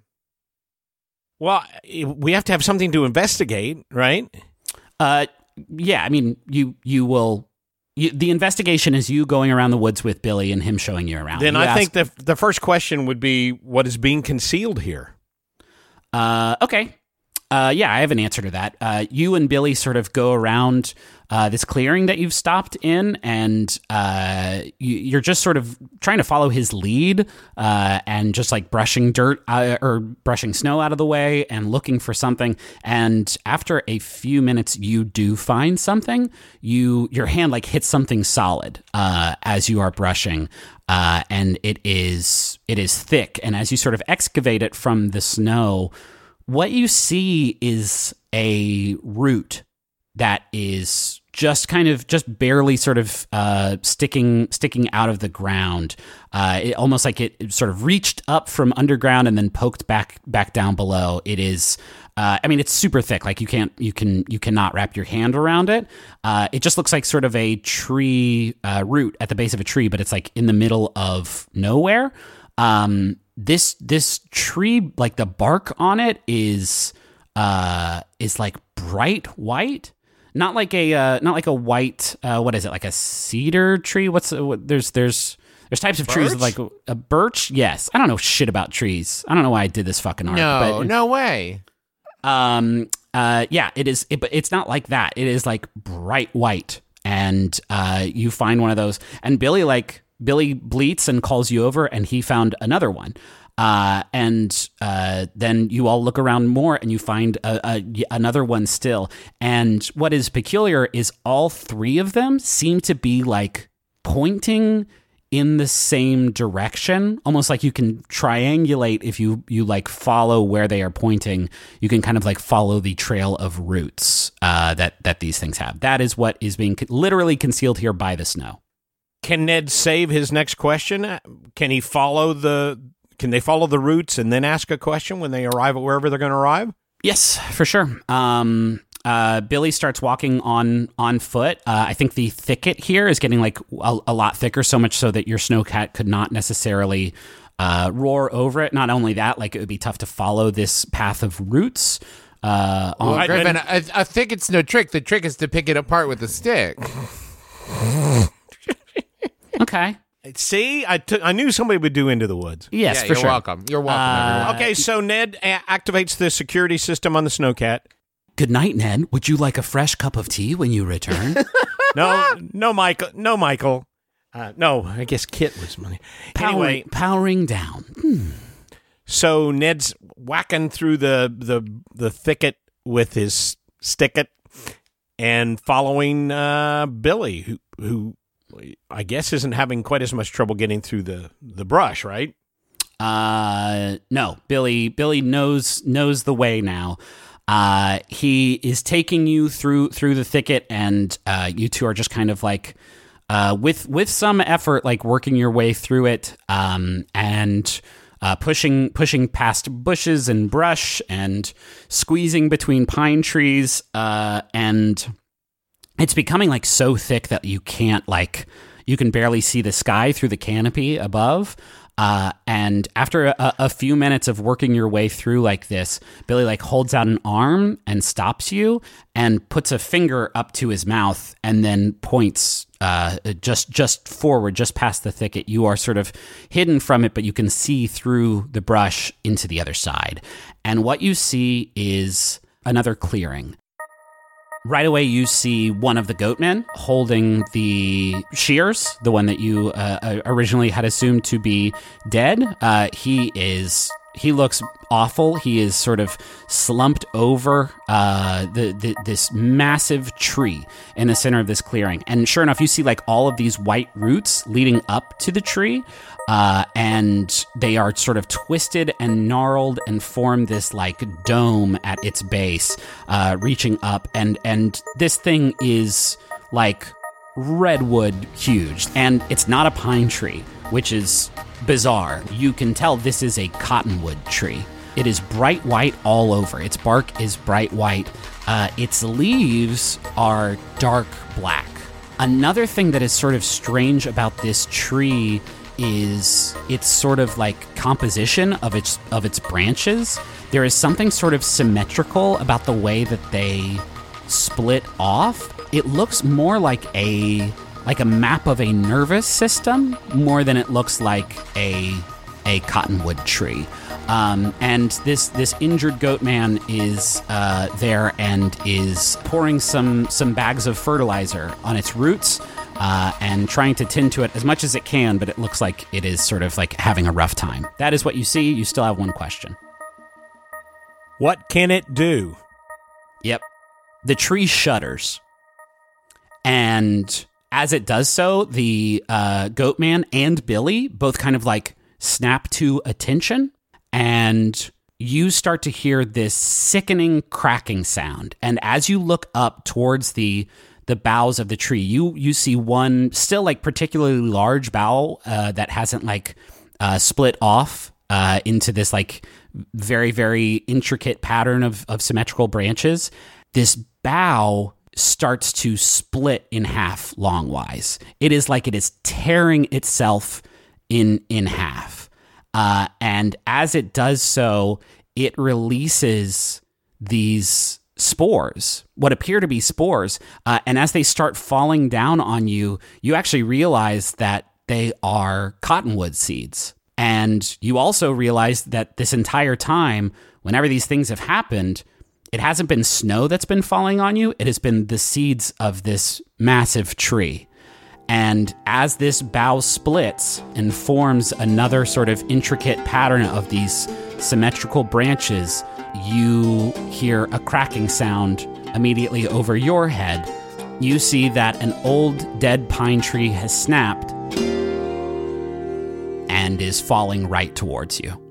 well, we have to have something to investigate, right? Uh, yeah, I mean, you you will. You, the investigation is you going around the woods with Billy and him showing you around. Then You I ask- think the the first question would be what is being concealed here. Uh, okay. Uh, yeah, I have an answer to that. Uh, you and Billy sort of go around uh, this clearing that you've stopped in, and uh, you, you're just sort of trying to follow his lead uh, and just like brushing dirt uh, or brushing snow out of the way and looking for something. And after a few minutes, you do find something. You your hand like hits something solid uh, as you are brushing, and it is it is thick. And as you sort of excavate it from the snow what you see is a root that is just kind of just barely sort of uh, sticking sticking out of the ground. Uh, it, almost like it sort of reached up from underground and then poked back back down below. It is. Uh, I mean, it's super thick. Like you can't, you can, you cannot wrap your hand around it. Uh, it just looks like sort of a tree uh, root at the base of a tree, but it's like in the middle of nowhere. Um, this this tree, like the bark on it, is uh is like bright white not like a uh, not like a white uh, what is it like a cedar tree? What's uh, what, there's there's there's types of trees like a, a birch? Yes. I don't know shit about trees. I don't know why i did this fucking art No, but, no way. um uh yeah it is it, but it's not like that. It is like bright white and uh you find one of those. And billy like billy bleats and calls you over and he found another one Uh, and uh, then you all look around more and you find a, a, another one still. And what is peculiar is all three of them seem to be like pointing in the same direction almost like you can triangulate if you you like follow where they are pointing you can kind of like follow the trail of roots uh, that that these things have that is what is being co- literally concealed here by the snow Can Ned save his next question? Can he follow the? Can they follow the routes and then ask a question when they arrive at wherever they're going to arrive? Yes, for sure. Um, uh, Billy starts walking on on foot. Uh, I think the thicket here is getting like a, a lot thicker, so much so that your snowcat could not necessarily uh, roar over it. Not only that, like it would be tough to follow this path of roots. Uh, on, Well, I- Griffin, I, I think it's no trick. The trick is to pick it apart with a stick. okay, See, I took- I knew somebody would do Into the Woods. yes, yeah, for you're sure. welcome. You're welcome, Uh, everyone. Okay, so Ned a- activates the security system on the snowcat. Good night, Ned. Would you like a fresh cup of tea when you return? No, no, Michael. No, Michael. Uh, no, I guess Kit was money. Anyway, powering, powering down. so Ned's whacking through the the the thicket with his sticket and following uh, Billy, who who I guess isn't having quite as much trouble getting through the the brush, right? Uh, no, Billy. Billy knows knows the way now. Uh, he is taking you through through the thicket, and uh, you two are just kind of like, uh, with with some effort, like working your way through it, um, and uh, pushing pushing past bushes and brush, and squeezing between pine trees, uh, and it's becoming like so thick that you can't like you can barely see the sky through the canopy above. Uh, and after a, a few minutes of working your way through like this billy like holds out an arm and stops you and puts a finger up to his mouth and then points uh, just just forward just past the thicket. You are sort of hidden from it but you can see through the brush into the other side. And what you see is another clearing Right away, you see one of the goatmen holding the shears, the one that you uh, originally had assumed to be dead. Uh, he is. He looks awful. He is sort of slumped over uh, the, the this massive tree in the center of this clearing, and sure enough, you see like all of these white roots leading up to the tree, uh, and they are sort of twisted and gnarled and form this like dome at its base, uh, reaching up. And and this thing is like redwood huge, and it's not a pine tree, which is bizarre. You can tell this is a cottonwood tree. It is bright white all over. Its bark is bright white. Uh, its leaves are dark black. Another thing that is sort of strange about this tree is its sort of like composition of its of its branches. There is something sort of symmetrical about the way that they split off. It looks more like a like a map of a nervous system more than it looks like a a cottonwood tree. Um, and this this injured goat man is uh, there and is pouring some some bags of fertilizer on its roots uh, and trying to tend to it as much as it can. But it looks like it is sort of like having a rough time. That is what you see. You still have one question. What can it do? Yep. The tree shudders. And as it does so, the uh, goat man and Billy both kind of like snap to attention. And you start to hear this sickening cracking sound. And as you look up towards the the boughs of the tree, you you see one still like particularly large bough uh, that hasn't like uh, split off uh, into this like very very intricate pattern of of symmetrical branches. This bough starts to split in half longwise. It is like it is tearing itself in in half. Uh, and as it does so, it releases these spores, what appear to be spores. Uh, and as they start falling down on you, you actually realize that they are cottonwood seeds. And you also realize that this entire time, whenever these things have happened, it hasn't been snow that's been falling on you, it has been the seeds of this massive tree. And as this bough splits and forms another sort of intricate pattern of these symmetrical branches, you hear a cracking sound immediately over your head. You see that an old dead pine tree has snapped and is falling right towards you.